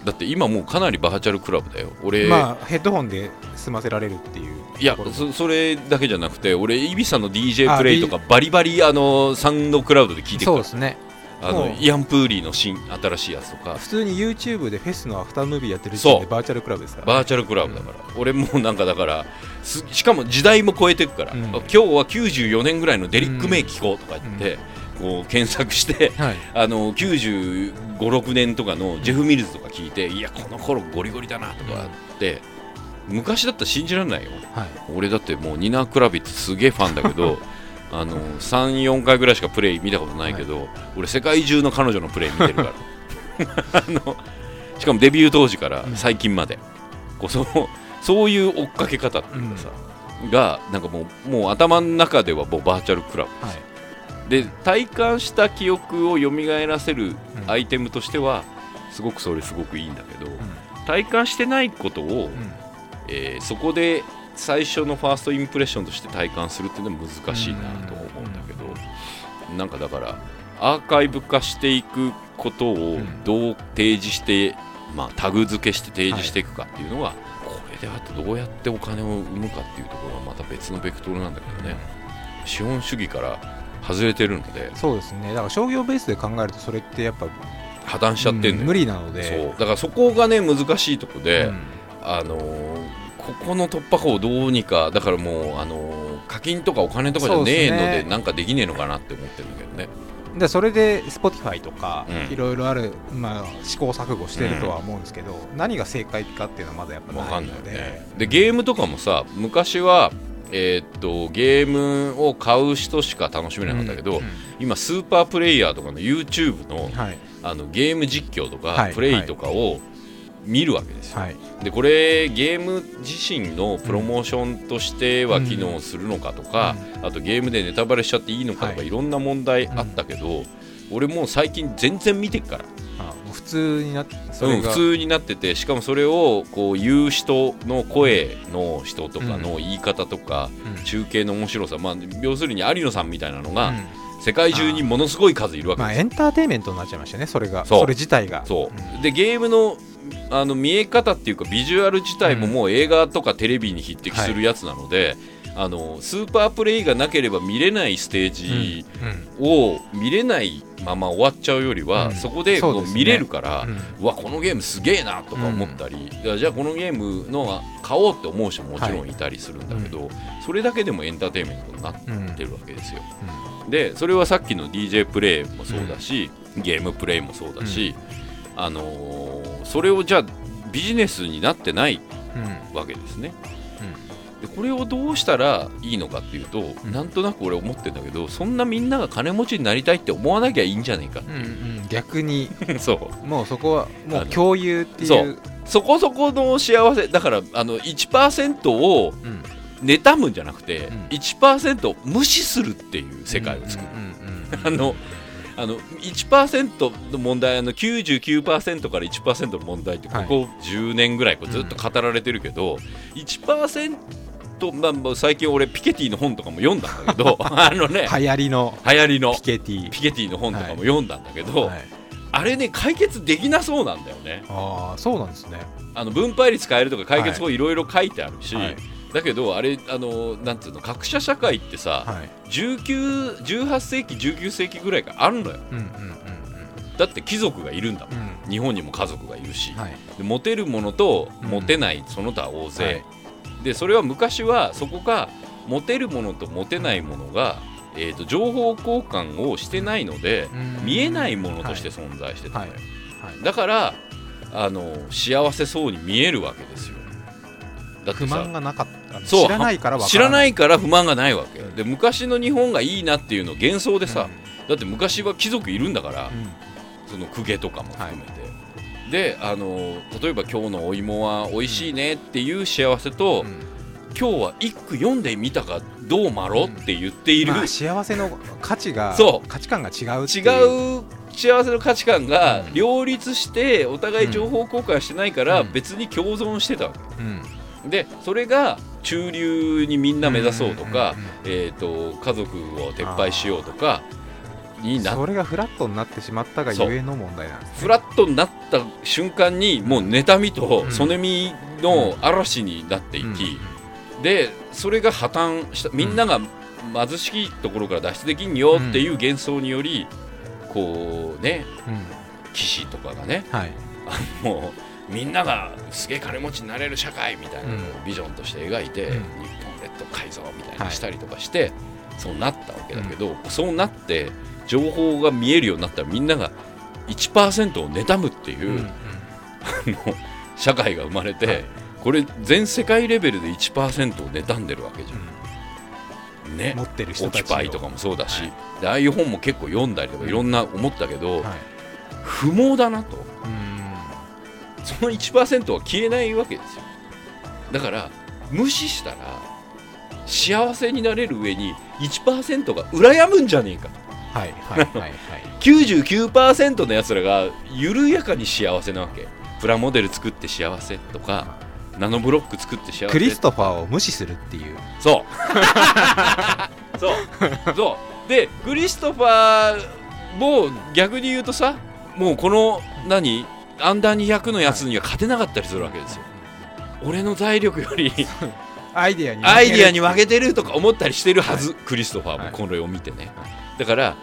だって今もうかなりバーチャルクラブだよ。俺まあヘッドホンで済ませられるっていういやそそれだけじゃなくて俺イビサの DJ プレイとかバリバリあのサウンドクラウドで聞いてるそうですね。あのイアン・プーリーの新新しいやつとか。普通に YouTube でフェスのアフタームービーやってる時点でバーチャルクラブですから、ね、バーチャルクラブだから、うん、俺もなんかだからしかも時代も超えていくから、うん、今日は94年ぐらいのデリック・メイ聞こうとか言って、うん、こう検索して、はい、あの95、6年とかのジェフ・ミルズとか聞いて、いやこの頃ゴリゴリだなとかって、昔だったら信じられないよ、はい、俺だってもうニナ・クラビッツすげえファンだけど あの34回ぐらいしかプレイ見たことないけど、はい、俺世界中の彼女のプレイ見てるから。あのしかもデビュー当時から最近まで、こうそのそういう追っかけ方っていうかさ、うん、がなんかもうもう頭の中ではもうバーチャルクラブです、はい、で体感した記憶を蘇らせるアイテムとしては、すごくそれすごくいいんだけど、うん、体感してないことを、うん、えー、そこで最初のファーストインプレッションとして体感するっていうのは難しいなと思うんだけど、なんかだからアーカイブ化していくことをどう提示して、まあ、タグ付けして提示していくかっていうのは、これであとどうやってお金を生むかっていうところはまた別のベクトルなんだけどね、資本主義から外れてるので。そうですね。だから商業ベースで考えるとそれってやっぱ破綻しちゃってんだよ、うん、無理なので。そう。だからそこがね難しいとこで、うん、あのーここの突破口をどうにかだからもうあの課金とかお金とかじゃねえのでなんかできねえのかなって思ってるけどね。でそれで Spotify とかいろいろある、まあ、試行錯誤してるとは思うんですけど、うん、何が正解かっていうのはまだやっぱないので。ね、でゲームとかもさ昔はえー、っとゲームを買う人しか楽しめなかったけど、うん。うん、今スーパープレイヤーとかの YouTube のはい、あのゲーム実況とか、プレイとかを見るわけですよ、はい、でこれゲーム自身のプロモーションとしては機能するのかとか、うん、あとゲームでネタバレしちゃっていいのかとか、はい、いろんな問題あったけど、うん、俺もう最近全然見てっから通になってうん、普通になっててしかもそれをこう言う人の声の人とかの言い方とか、中継の面白さ、まあ、要するに有野さんみたいなのが、世界中にものすごい数いるわけです。まあ、エンターテインメントになっちゃいましたねそれが。それ自体が。そう、でゲームのあの見え方っていうかビジュアル自体ももう映画とかテレビに匹敵するやつなので、あのスーパープレイがなければ見れないステージを見れないまま終わっちゃうよりは、うん、そこでこう見れるから、うねうん、わこのゲームすげえなとか思ったり、うん、じゃあこのゲームの買おうって思う人ももちろんいたりするんだけど、はい、それだけでもエンターテインメントになってるわけですよ。でそれはさっきの DJ プレイもそうだし、ゲームプレイもそうだし、あのー、それをじゃあビジネスになってないわけですね。でこれをどうしたらいいのかっていうと、うん、なんとなく俺思ってるんだけどそんなみんなが金持ちになりたいって思わなきゃいいんじゃないか。っていう、うんうん、逆に。そう。もうそこはもう共有っていう。そこそこの幸せだからあの1%を妬むんじゃなくて、うん、1%無視するっていう世界を作る。あのあの1%の問題あの99%から1%の問題ってここ10年ぐらいこうずっと語られてるけど、はい、1%まあ、最近俺ピケティの本とかも読んだんだけど あのね流行りの流行りのピケティ。ピケティの本とかも読んだんだけど、はい、あれね解決できなそうなんだよね。ああそうなんですね。あの分配率変えるとか解決法いろいろ書いてあるし、はい。だけどあれあのなんていうの格差社会ってさ、はい、18世紀19世紀ぐらいからあるのよ、うんうんうんうん、だって貴族がいるんだもん、うん、日本にも家族がいるし、はい、でモテるものとモテない、その他大勢、はい、でそれは昔はそこがモテるものとモテないものが、えーと、情報交換をしてないので、見えないものとして存在してたのよ、だからあの幸せそうに見えるわけですよ。だって不満がなかった。知らないから知らないから不満がないわけ、で昔の日本がいいなっていうの幻想でさ、うん、だって昔は貴族いるんだから、うん、その公家とかも含めて、はい、であの例えば今日のお芋は美味しいねっていう幸せと、うん、今日は一句読んでみたかどうまろって言っている、まあ、幸せの価値がそう。価値観が違う違う幸せの価値観がうん。両立してお互い情報交換してないからうん。別に共存してたわうん。けでそれが中流にみんな目指そうとかうんうん。えーと家族を撤廃しようとかになっそれがフラットになってしまったがゆえの問題なんですね。フラットになった瞬間にもう妬みとうん。そねみの嵐になっていき、でそれが破綻したみんなが貧しいところから脱出できんよっていう幻想によりこうねうん。うん騎士とかがねはい。もうみんながすげえ金持ちになれる社会みたいなのをうん。ビジョンとして描いて、うん。日本列島改造みたいにしたりとかして、そうなったわけだけど、そうなって情報が見えるようになったらみんなが1%を妬むっていう、うんうん。社会が生まれて、はい。これ全世界レベルで1%を妬んでるわけじゃん。ね。持ってる人オキたちを。パイとかもそうだし、はい。でああいう本も結構読んだりとかいろんな思ったけど、はい。不毛だなと。うん。その1%は消えないわけですよ。だから無視したら幸せになれる上に1%が羨むんじゃねえかはいはいはいはい。99%のやつらが緩やかに幸せなわけ。プラモデル作って幸せとかナノブロック作って幸せ。クリストファーを無視するっていう。そう。そう。そう。でクリストファーも逆に言うとさもうこの何アンダー200のやつには勝てなかったりするわけですよ、俺の財力より アイデアにアイディアに分けけてるとか思ったりしてるはず、クリストファーはい。もこれを見てね、だから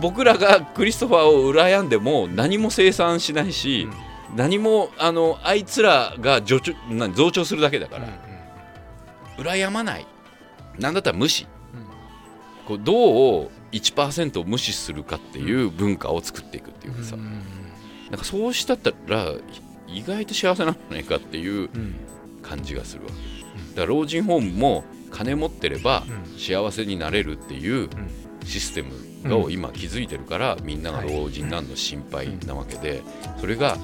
僕らがクリストファーを羨んでも何も生産しないし、何もあのあいつらが助長な増長するだけだから、羨まない。なんだったら無視。こうどう1%を無視するかっていう文化を作っていくっていうかさ、なんかそうしたったら意外と幸せなんじゃないかっていう感じがするわけ、だから老人ホームも金持ってれば幸せになれるっていうシステムを今気づいてるから、みんなが老人なんの心配なわけで、それが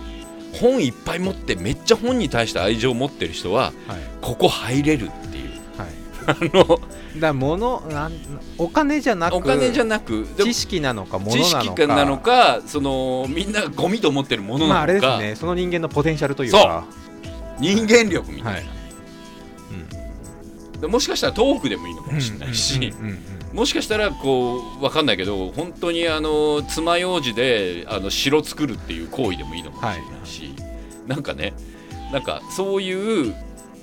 本いっぱい持ってめっちゃ本に対して愛情を持ってる人ははい。ここ入れるっていう。はい。あのだ物なんお金じゃなくお金じゃなく知識なのか物知なのか。識なのかそのみんながゴミと思ってるものまああれなのか、ですね。その人間のポテンシャルというか。人間力みたいな、はい。でもしかしたらトークでもいいのかもしれないし、うんうんうんもしかしたらこうわかんないけど本当にあの爪楊枝であの城作るっていう行為でもいいのかもしれないし、なんかねなんかそういう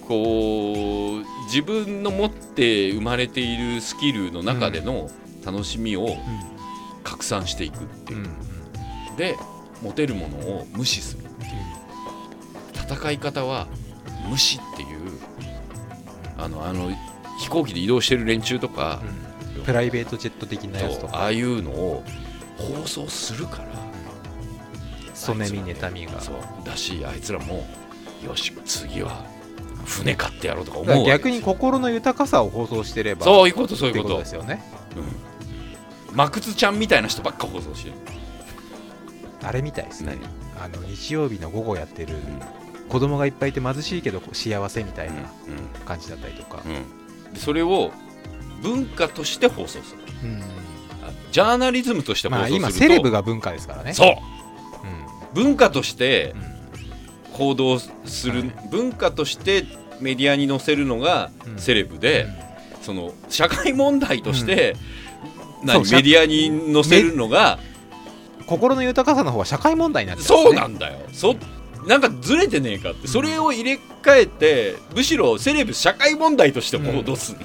こう自分の持って生まれているスキルの中での楽しみを拡散していくっていう、うん。うんで持てるものを無視するっていう。戦い方は無視っていう。あのあの飛行機で移動してる連中とか、うんプライベートジェット的なやつとか。ああいうのを放送するから。そねみ妬みが。そう。だしあいつらもよし次は船買ってやろうとか思う逆に心の豊かさを放送してればそういうことそういうこと。とですよね。うん、マクツちゃんみたいな人ばっか放送してる、あれみたいですね。何あの日曜日の午後やってる子供がいっぱいいて貧しいけど幸せみたいな感じだったりとか。うんうん。でそれを文化として放送する。うん。あジャーナリズムとして放まあ送すると、今セレブが文化ですからね。そう。う文化としてんうん。行動する、はい。文化としてメディアに載せるのがうん。セレブで、その社会問題として、何メディアに載せるのが心の豊かさの方は社会問題になってね。そうなんだよ。そなんかずれてねえかって。それを入れ替えてむしろセレブ社会問題として報道する、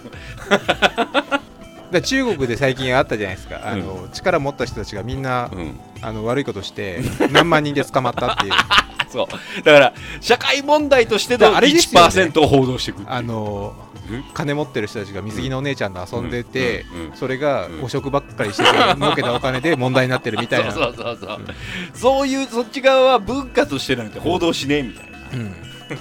だ中国で最近あったじゃないですか。あの、力持った人たちがみんな、うん。あの悪いことして何万人で捕まったっていう。そう。だから社会問題としてのだからあれですよね。1%を報道していくあのう。ん金持ってる人たちが水着のお姉ちゃんと遊んでて、うんうんうんそれがうん。汚職ばっかりしてて儲けたお金で問題になってるみたいな。そうそうそうそう、そういうそっち側は文化としてなんて報道しねえみたいな、うん。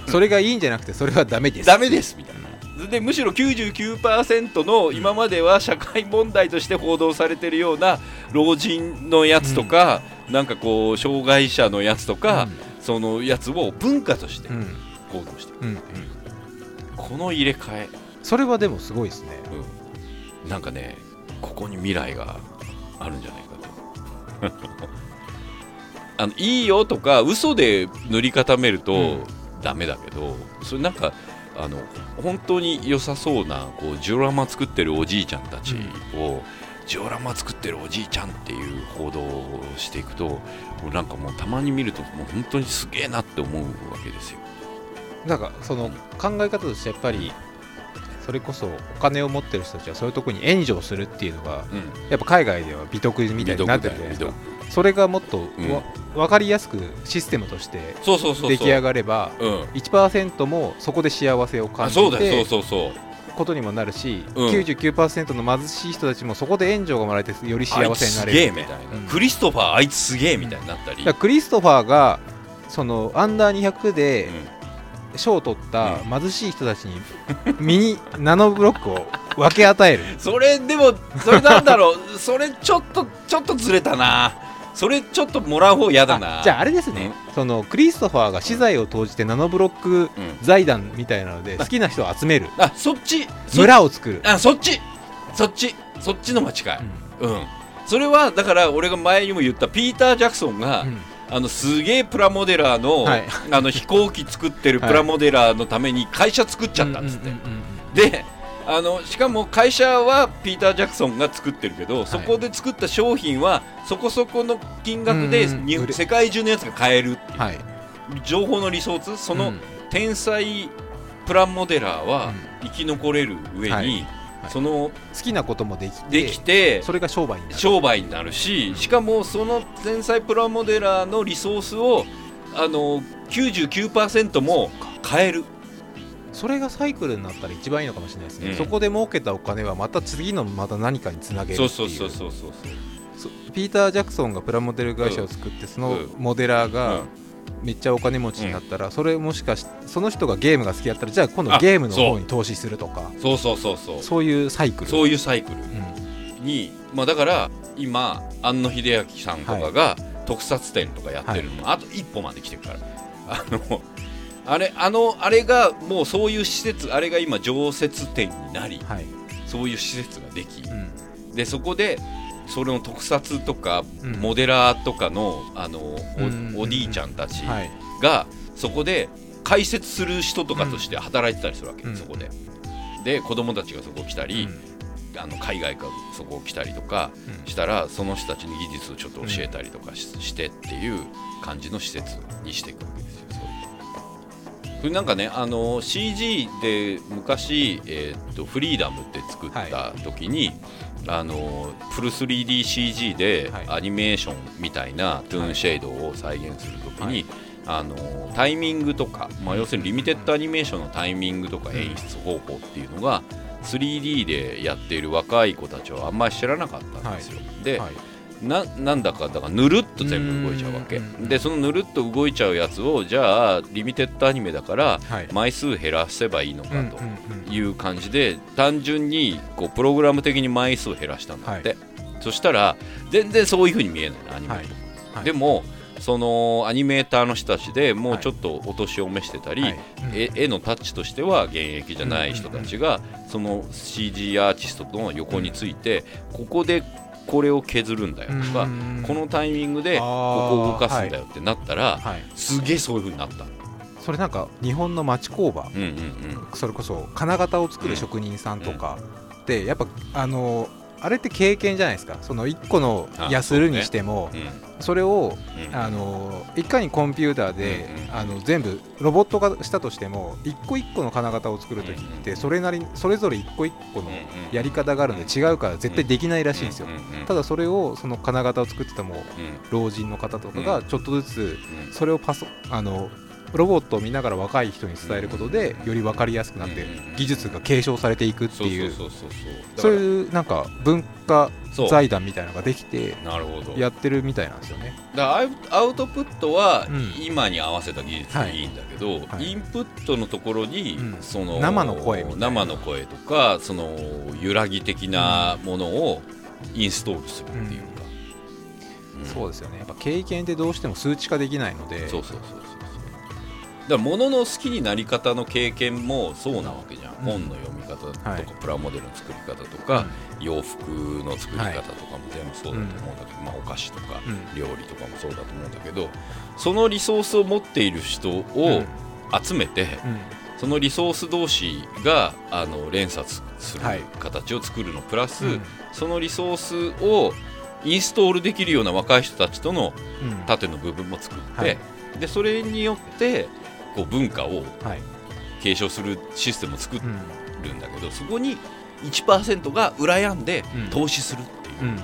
それがいいんじゃなくてそれはダメです。ダメですみたいな。でむしろ99%の今までは社会問題として報道されてるような老人のやつとか、なんかこう障害者のやつとか、そのやつを文化としてうん。報道してる、うん。この入れ替え、それはでもすごいですね。うん、なんかねここに未来があるんじゃないかと。あのいいよとか嘘で塗り固めるとうん。ダメだけど、それなんかあの本当に良さそうなこうジオラマ作ってるおじいちゃんたちを、ジオラマ作ってるおじいちゃんっていう報道をしていくとなんかもうたまに見るともう本当にすげえなって思うわけですよ。なんかその考え方としてやっぱりそれこそお金を持ってる人たちはそういうところに援助をするっていうのがうん。やっぱ海外では美徳みたいになってるじゃないですか。それがもっと分かりやすくシステムとして出来上がればうん。1%もそこで幸せを感じてことにもなるし、うん。99%の貧しい人たちもそこで援助がもらえてより幸せになれるみたいな、うんクリストファーあいつすげえみたいになったり、クリストファーがそのアンダー200でう賞を取った貧しい人たちにミニナノブロックを分け与える。ん それでもそれなんだろう。それちょっとちょっとずれたな。それちょっともらう方嫌だな。あじゃああれですね、そのクリストファーが資材を投じてナノブロックうん。財団みたいなので好きな人を集める。あそっち。そ村を作る、あそっち。そっち。そっちの間近い。うん、それはだから俺が前にも言ったピーター・ジャクソンが、うんあのすげえプラモデラーの,、はい。あの飛行機作ってるプラモデラーのために会社作っちゃったっつって、うんうんうんうんであのしかも会社はピーター・ジャクソンが作ってるけど、そこで作った商品はそこそこの金額で、うんうん売れ。に世界中のやつが買えるっていう、はい。情報のリソースそのうん。天才プラモデラーは生き残れる上に、はいはいその好きなこともできてできてそれが商売になる。商売になるししかもその天才プラモデラーのリソースをあの99%も買える。それがサイクルになったら一番いいのかもしれないですね、うん。そこで儲けたお金はまた次のまた何かにつなげるっていう。そうそうそうそうそうそピーター・ジャクソンがプラモデル会社を作って、そのモデラーがめっちゃお金持ちになったら、それもしかしその人がゲームが好きだったらじゃあ今度あゲームの方に投資するとか。そう。そうそうそうそう。いうサイクル。そういうサイクル。うん。に、まあ、だから今庵野秀明さんとかが特撮展とかやってるのも、あと一歩まで来てるから。あのあれあのあれがもうそういう施設あれが今常設展になりはい。そういう施設ができ、うん。でそこでそれの特撮とか、うん。モデラーとかのあのお,、うんおじいちゃんたちはい。がそこで解説する人とかとして働いてたりするわけ、うん。そこで。で子供たちがそこ来たり、あの海外からそこ来たりとかうん。したらその人たちに技術をちょっと教えたりとかし,、してっていう感じの施設にしていくわけですよ。それなんかねあの CG で昔、えーっとフリーダムって作った時に、あのフル 3DCG ではい。アニメーションみたいなトゥーンシェードを再現する時に、あのタイミングとか、まあ、要するにリミテッドアニメーションのタイミングとか演出方法っていうのが 3D でやっている若い子たちはあんまり知らなかったんですよ。で、はいななんだかだからぬるっと全部動いちゃうわけ。でそのぬるっと動いちゃうやつをじゃあリミテッドアニメだからはい。枚数減らせばいいのかとうんいう感じで単純にこうプログラム的に枚数を減らしたんだって、そしたら全然そういう風に見えないのアニメとか、はい。でもそのアニメーターの人たちでもうちょっとお年を召してたり、絵絵のタッチとしては現役じゃない人たちがその CG アーティストの横についてここでこれを削るんだよとかうん。このタイミングでここを動かすんだよってなったらはい。すげえそういう風になったの。それなんか日本の町工場うんうんうん。それこそ金型を作る職人さんとかってやっぱあのあれって経験じゃないですか。その1個のやするにしてもそれをうん。あのいかにコンピューターであの全部ロボット化したとしても一個一個の金型を作るときってそれなりそれぞれ一個一個のやり方があるので違うから絶対できないらしいんですよ。ただそれをその金型を作ってたもうん。老人の方とかがちょっとずつうん。それをパソあのロボットを見ながら若い人に伝えることでより分かりやすくなってうん。技術が継承されていくっていうそういうなんか文化財団みたいなのができてやってるみたいなんですよね。だからアウアウトプットはうん。今に合わせた技術でいいんだけど、はい。インプットのところに、うん。その生の声生の声とかその揺らぎ的なものをインストールするっていうか、うん。そうですよね。やっぱ経験ってどうしても数値化できないのでそうそうそうそうから物の好きになり方の経験もそうなわけじゃん、うん。本の読み方とか、はい。プラモデルの作り方とか、洋服の作り方とかも全部そうだと思うんだけど、まあ、お菓子とか、うん。料理とかもそうだと思うんだけどそのリソースを持っている人を集めて、うん。そのリソース同士があの連鎖するはい。形を作るのプラス、うん。そのリソースをインストールできるような若い人たちとのうん。縦の部分も作って、はい。でそれによってこう文化をはい。継承するシステムを作うんるんだけど、そこに1%が羨んでうん。投資するっていう、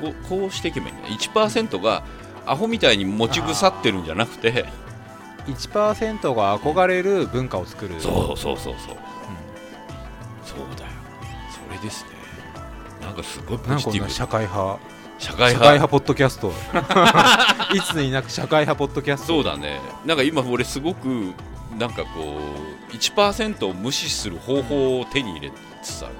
こうこうしていけばいいんだよ1%がアホみたいに持ち腐ってるんじゃなくてうん1%が憧れる文化を作る。そうそうそうそう。うそうだよそれですね。なんかすごいポジティブ。社会派社会派。社会派ポッドキャスト。いつになく社会派ポッドキャスト。そうだね。なんか今俺すごくなんかこう1%を無視する方法を手に入れつつある。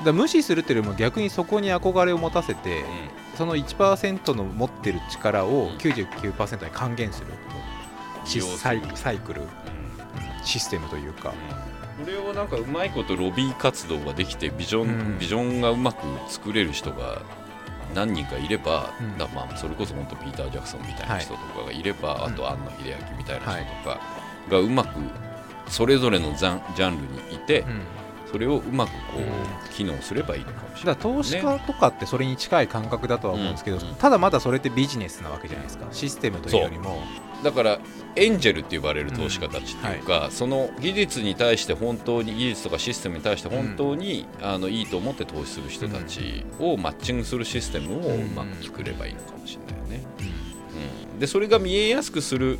うん。だ無視するっていうよりも逆にそこに憧れを持たせて、うその1%の持ってる力をうん。99%に還元する、シ利用するサイクル。ん。うん。システムというか、これをなんかうまいことロビー活動ができてビジョン、うん。ビジョンがうまく作れる人が何人かいれば、うん。だまあそれこそ本当ピーター・ジャクソンみたいな人とかがいれば、いあと庵野秀明みたいな人とかがうまくそれぞれのジャンジャンルにいて、うんそれをうまくこう、う機能すればいいのかもしれない。だから投資家とかってそれに近い感覚だとは思うんですけど、うん。うんただまだそれってビジネスなわけじゃないですか。システムというよりも。だからエンジェルって呼ばれる投資家たちっていうか、その技術に対して本当に技術とかシステムに対して本当に、あのいいと思って投資する人たちをマッチングするシステムをうまく作ればいいのかもしれないよね。うん。でそれが見えやすくする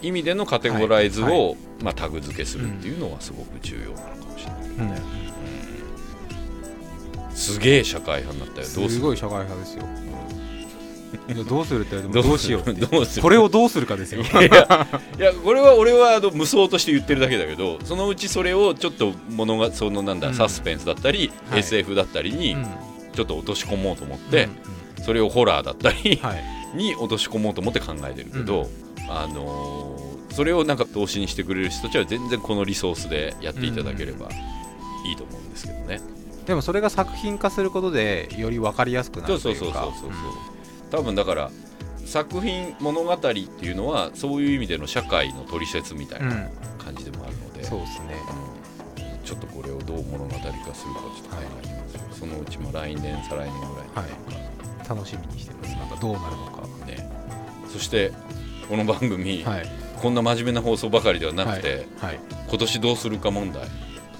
意味でのカテゴライズを、はい。はまあ、タグ付けするっていうのはすごく重要な。のかもしれない。うん。すげえ社会派になったよ。どうする？すごい社会派ですよ。いやどうするって言われても どうしようどうする？これをどうするかですよ。いやいやこれは俺はあの無双として言ってるだけだけどそのうちそれをちょっと物がそのなんだ、うん。サスペンスだったり、はい。SF だったりにうん。ちょっと落とし込もうと思って、うんそれをホラーだったり、はい。に落とし込もうと思って考えてるけど、あのーそれをなんか投資にしてくれる人たちは全然このリソースでやっていただければ。いいでもそれが作品化することでより分かりやすくなそうそうるというかそうそうそう。多分だから作品物語っていうのはそういう意味での社会の取説みたいうん。な感じでもあるので、そうですね。うん。ちょっとこれをどう物語化するかちょっと考えてますよ、そのうちも来年再来年ぐらいにはい。楽しみにしてます。なんかどうなるのか。ね、そしてこの番組、はい。こんな真面目な放送ばかりではなくて、はい。今年どうするか問題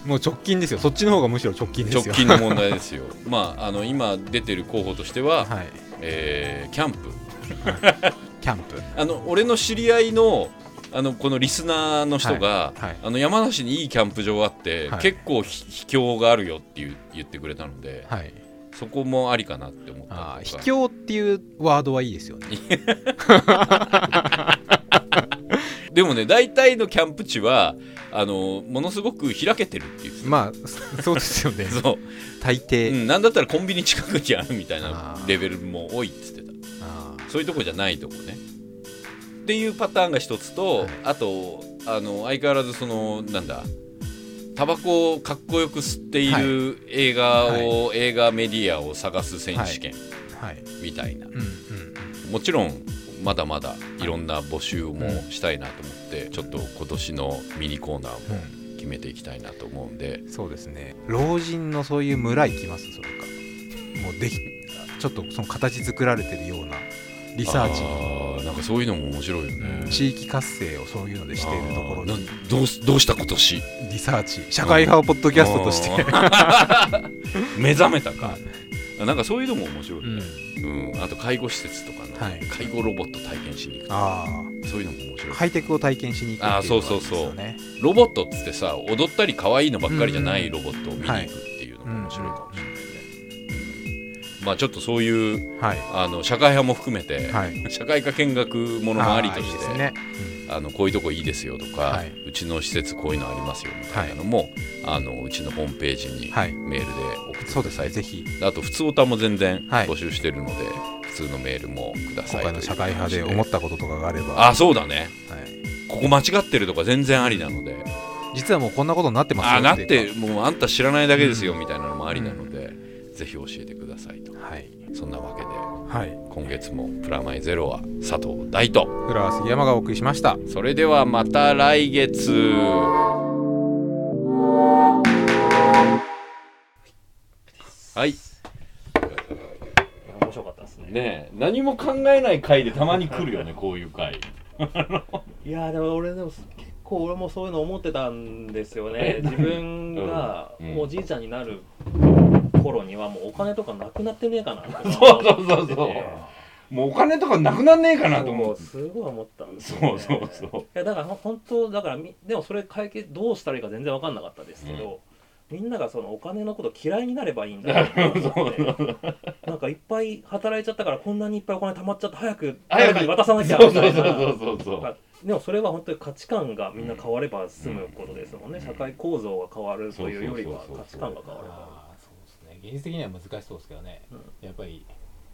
もう直近ですよ。そっちの方がむしろ直近ですよ。直近の問題ですよ。まああの今出てる候補としては、はい。えーキャンプ。キャンプ。あの俺の知り合いのあのこのリスナーの人が、はい。はい。あの山梨にいいキャンプ場あって、はい。結構ひ秘境があるよって言ってくれたので、はい。そこもありかなって思った秘境っていうワードはいいですよね でもね大体のキャンプ地はあのものすごく開けてるっていう、まあそうですよね。そう、大う抵、ん、なんだったらコンビニ近くにあるみたいなレベルも多いっつってた。あそういうとこじゃないとこね。っていうパターンが一つと、はい。あとあの相変わらずそのなんだタバコをかっこよく吸っている映画を、映画メディアを探す選手権みたいな、うんうん。もちろんまだまだいろんな募集もしたいなと思って、ちょっと今年のミニコーナーもうん。決めていきたいなと思うんで、そうですね。老人のそういう村行きます？それか。もうできちょっとその形作られてるようなリサーチ。あーなんかそういうのも面白いよね、地域活性をそういうのでしているところどうすどうした今年？リサーチ。社会派ポッドキャストとして、目覚めたかなんかそういうのも面白いようん。ね、うん。あと介護施設とかのはい。介護ロボット体験しに行く。とか、あ。そういうのも面白い、あハイテクを体験しに行くっていうのがあーそうロボットっつってさ踊ったり可愛いのばっかりじゃないうん。ロボットを見に行くっていうのも面白いかもしれないね、うんまあちょっとそういうはい。あの社会派も含めて、はい。社会科見学ものもありとして。ーいいですね、あのこういうとこいいですよとか、はい。うちの施設こういうのありますよみたいなのも、あのうちのホームページにはいメールで送ってください、ねぜひ。あと普通歌も全然はい。募集してるので、普通のメールもください今回の社会派で思ったこととかがあれば。あそうだね。はい。ここ間違ってるとか全然ありなので。実はもうこんなことになってますよ。あなっいうてもうあんた知らないだけですよみたいなのもありなので、ぜひ教えてくださいと。はい。そんなわけではい。今月も「プラマイゼロ」は佐藤大と浦和杉山がお送りしました。それではまた来月。はい。面白かったですね。ねえ何も考えない回でたまに来るよねこういう回。いやーでも俺でも結構俺もそういうの思ってたんですよね。自分がおじいちゃんになる頃にはもうお金とかなくなってねえかなってそうそうそうそう。もうお金とかなくなんねえかなと思もううすごい思ったんですよ、ね、そうそうそう。いやだからほ本当だからみでもそれ解決どうしたらいいか全然分かんなかったですけど、みんながそのお金のこと嫌いになればいいんだな んかいっぱい働いちゃったからこんなにいっぱいお金貯まっちゃって早く誰かに渡さなきゃそうみたいなそうそうそうそうそう。まあでもそれは本当に価値観がみんな変われば済むことですもんね、うん。社会構造が変わるというよりはそうそうそうそう価値観が変われば現実的には難しそうですけどね、うん。やっぱり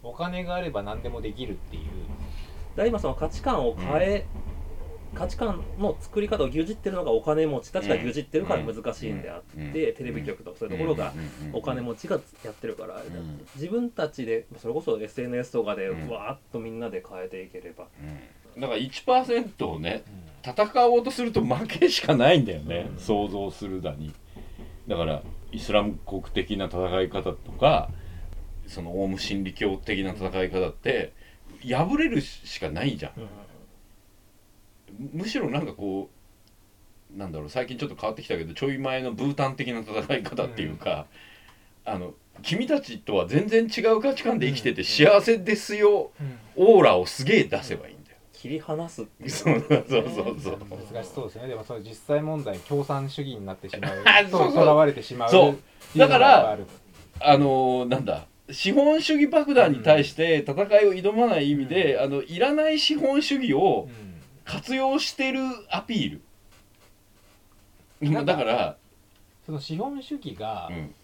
お金があれば何でもできるっていう。だから今その価値観を変え、価値観の作り方を牛耳ってるのがお金持ち。たちが牛耳ってるから難しいんであって、うん。テレビ局とかそういうところがお金持ちがやってるからあれだうん。自分たちでそれこそ SNS とかでうん。わーっとみんなで変えていければ、うん。だから1%をね戦おうとすると負けしかないんだよね、うん。想像するだに。だからイスラム国的な戦い方とかそのオウム真理教的な戦い方って破れるしかないじゃん。むしろなんかこうなんだろう最近ちょっと変わってきたけどちょい前のブータン的な戦い方っていうか、あの君たちとは全然違う価値観で生きてて幸せですよ。オーラをすげえ出せばいい。切り離すっていう。そうそうそうそう。難しそうですね。でもそれ実際問題共産主義になってしまう。そうそう。とらわれてしまうそう。っていうのがあのーなんだ資本主義爆弾に対して戦いを挑まない意味で、あのいらない資本主義をうん。活用してるアピール。なんかだから、その資本主義がうん。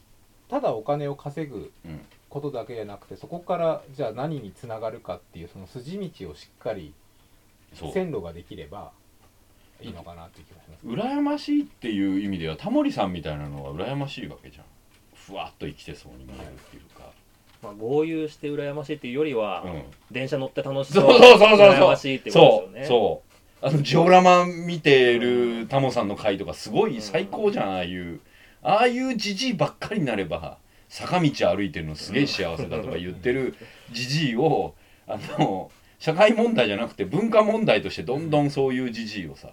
ただお金を稼ぐうん。ことだけじゃなくてそこからじゃあ何につながるかっていうその筋道をしっかりそう。線路ができればいいのかなっていう気がします羨ましいっていう意味ではタモリさんみたいなのは羨ましいわけじゃん。ふわっと生きてそうに見えるっていうか、まあ、豪遊して羨ましいっていうよりは、うん、電車乗って楽しそそううそうそうそう。羨そうましいってことそうですよね。そう。あのジオラマ見てるタモさんの回とかすごい最高じゃんああいう。ああいうじじいばっかりになれば坂道歩いてるのすげえ幸せだとか言ってるじじいをあの社会問題じゃなくて文化問題としてどんどんそういうじじいをさ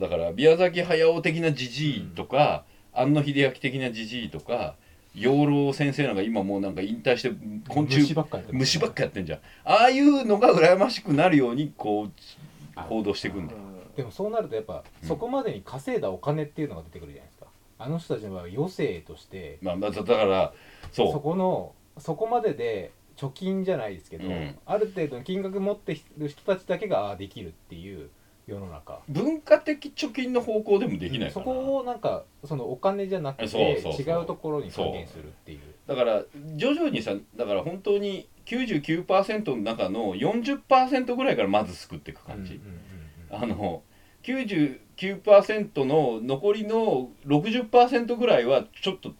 だから宮崎駿的なじじいとか、庵野秀明的なじじいとか養老先生なんか今もうなんか引退して昆虫虫ばっかりやってます虫ばっかやってんじゃん。ああいうのが羨ましくなるようにこう行動していくんだよ。でもそうなるとやっぱ、うん。そこまでに稼いだお金っていうのが出てくるじゃないですか。あの人たちの場合は余生として。まあだだからそう。そこのそこまでで貯金じゃないですけど、うん。ある程度の金額持ってる人たちだけができるっていう世の中。文化的貯金の方向でもできないかそな、こをなんかそのお金じゃなくて違うところに還元するっていう。だから徐々にさだから本当に99%の中の40%ぐらいからまず救っていく感じ、うんうんうんうん。あの99%の残りの60%ぐらいはちょっと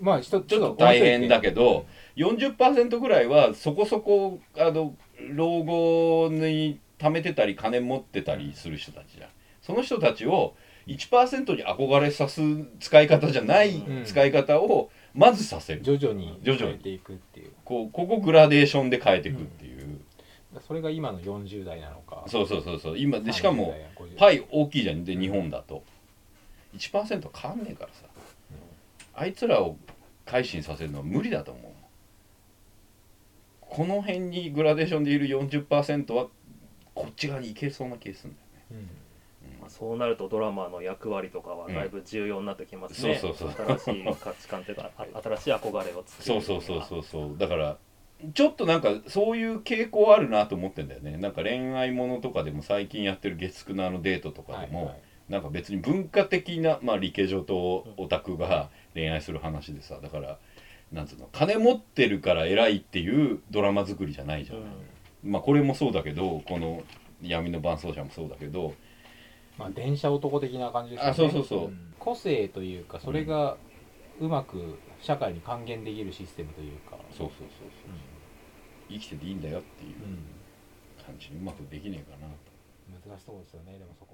まあちょちょっと大変だけど40%ぐらいはそこそこあの老後に貯めてたり金持ってたりする人たちじゃん。その人たちを1%に憧れさす使い方じゃないうん。使い方をまずさせる、徐々に徐々に。変えていくっていう。こうここグラデーションで変えていくっていう、それが今の40代なのか。そうそうそうそう。今でしかも30代。や50代パイ大きいじゃん。で日本だと。1%変わんねえからさ。あいつらを改心させるのは無理だと思うこの辺にグラデーションでいる40%はこっち側に行けそうな気がするんだよね。うん。まあそうなるとドラマの役割とかはだいぶ重要になってきますね、そうそうそう。新しい価値観というかあ新しい憧れを作るそうそうそうそうそう。だからちょっとなんかそういう傾向あるなと思ってんだよね。なんか恋愛ものとかでも最近やってる月9のあのデートとかでも、はいはい。なんか別に文化的な、まあ、理系女とオタクが恋愛する話でさだからなんつうの金持ってるから偉いっていうドラマ作りじゃないじゃない、まあこれもそうだけどこの闇の伴奏者もそうだけど。まあ電車男的な感じですよね。あそうそうそう。ん。個性というかそれがうまく社会に還元できるシステムというか。そうそうそうそう生きてていいんだよっていううん。感じにうまくできねえかなと。難しそうですよねでもそこ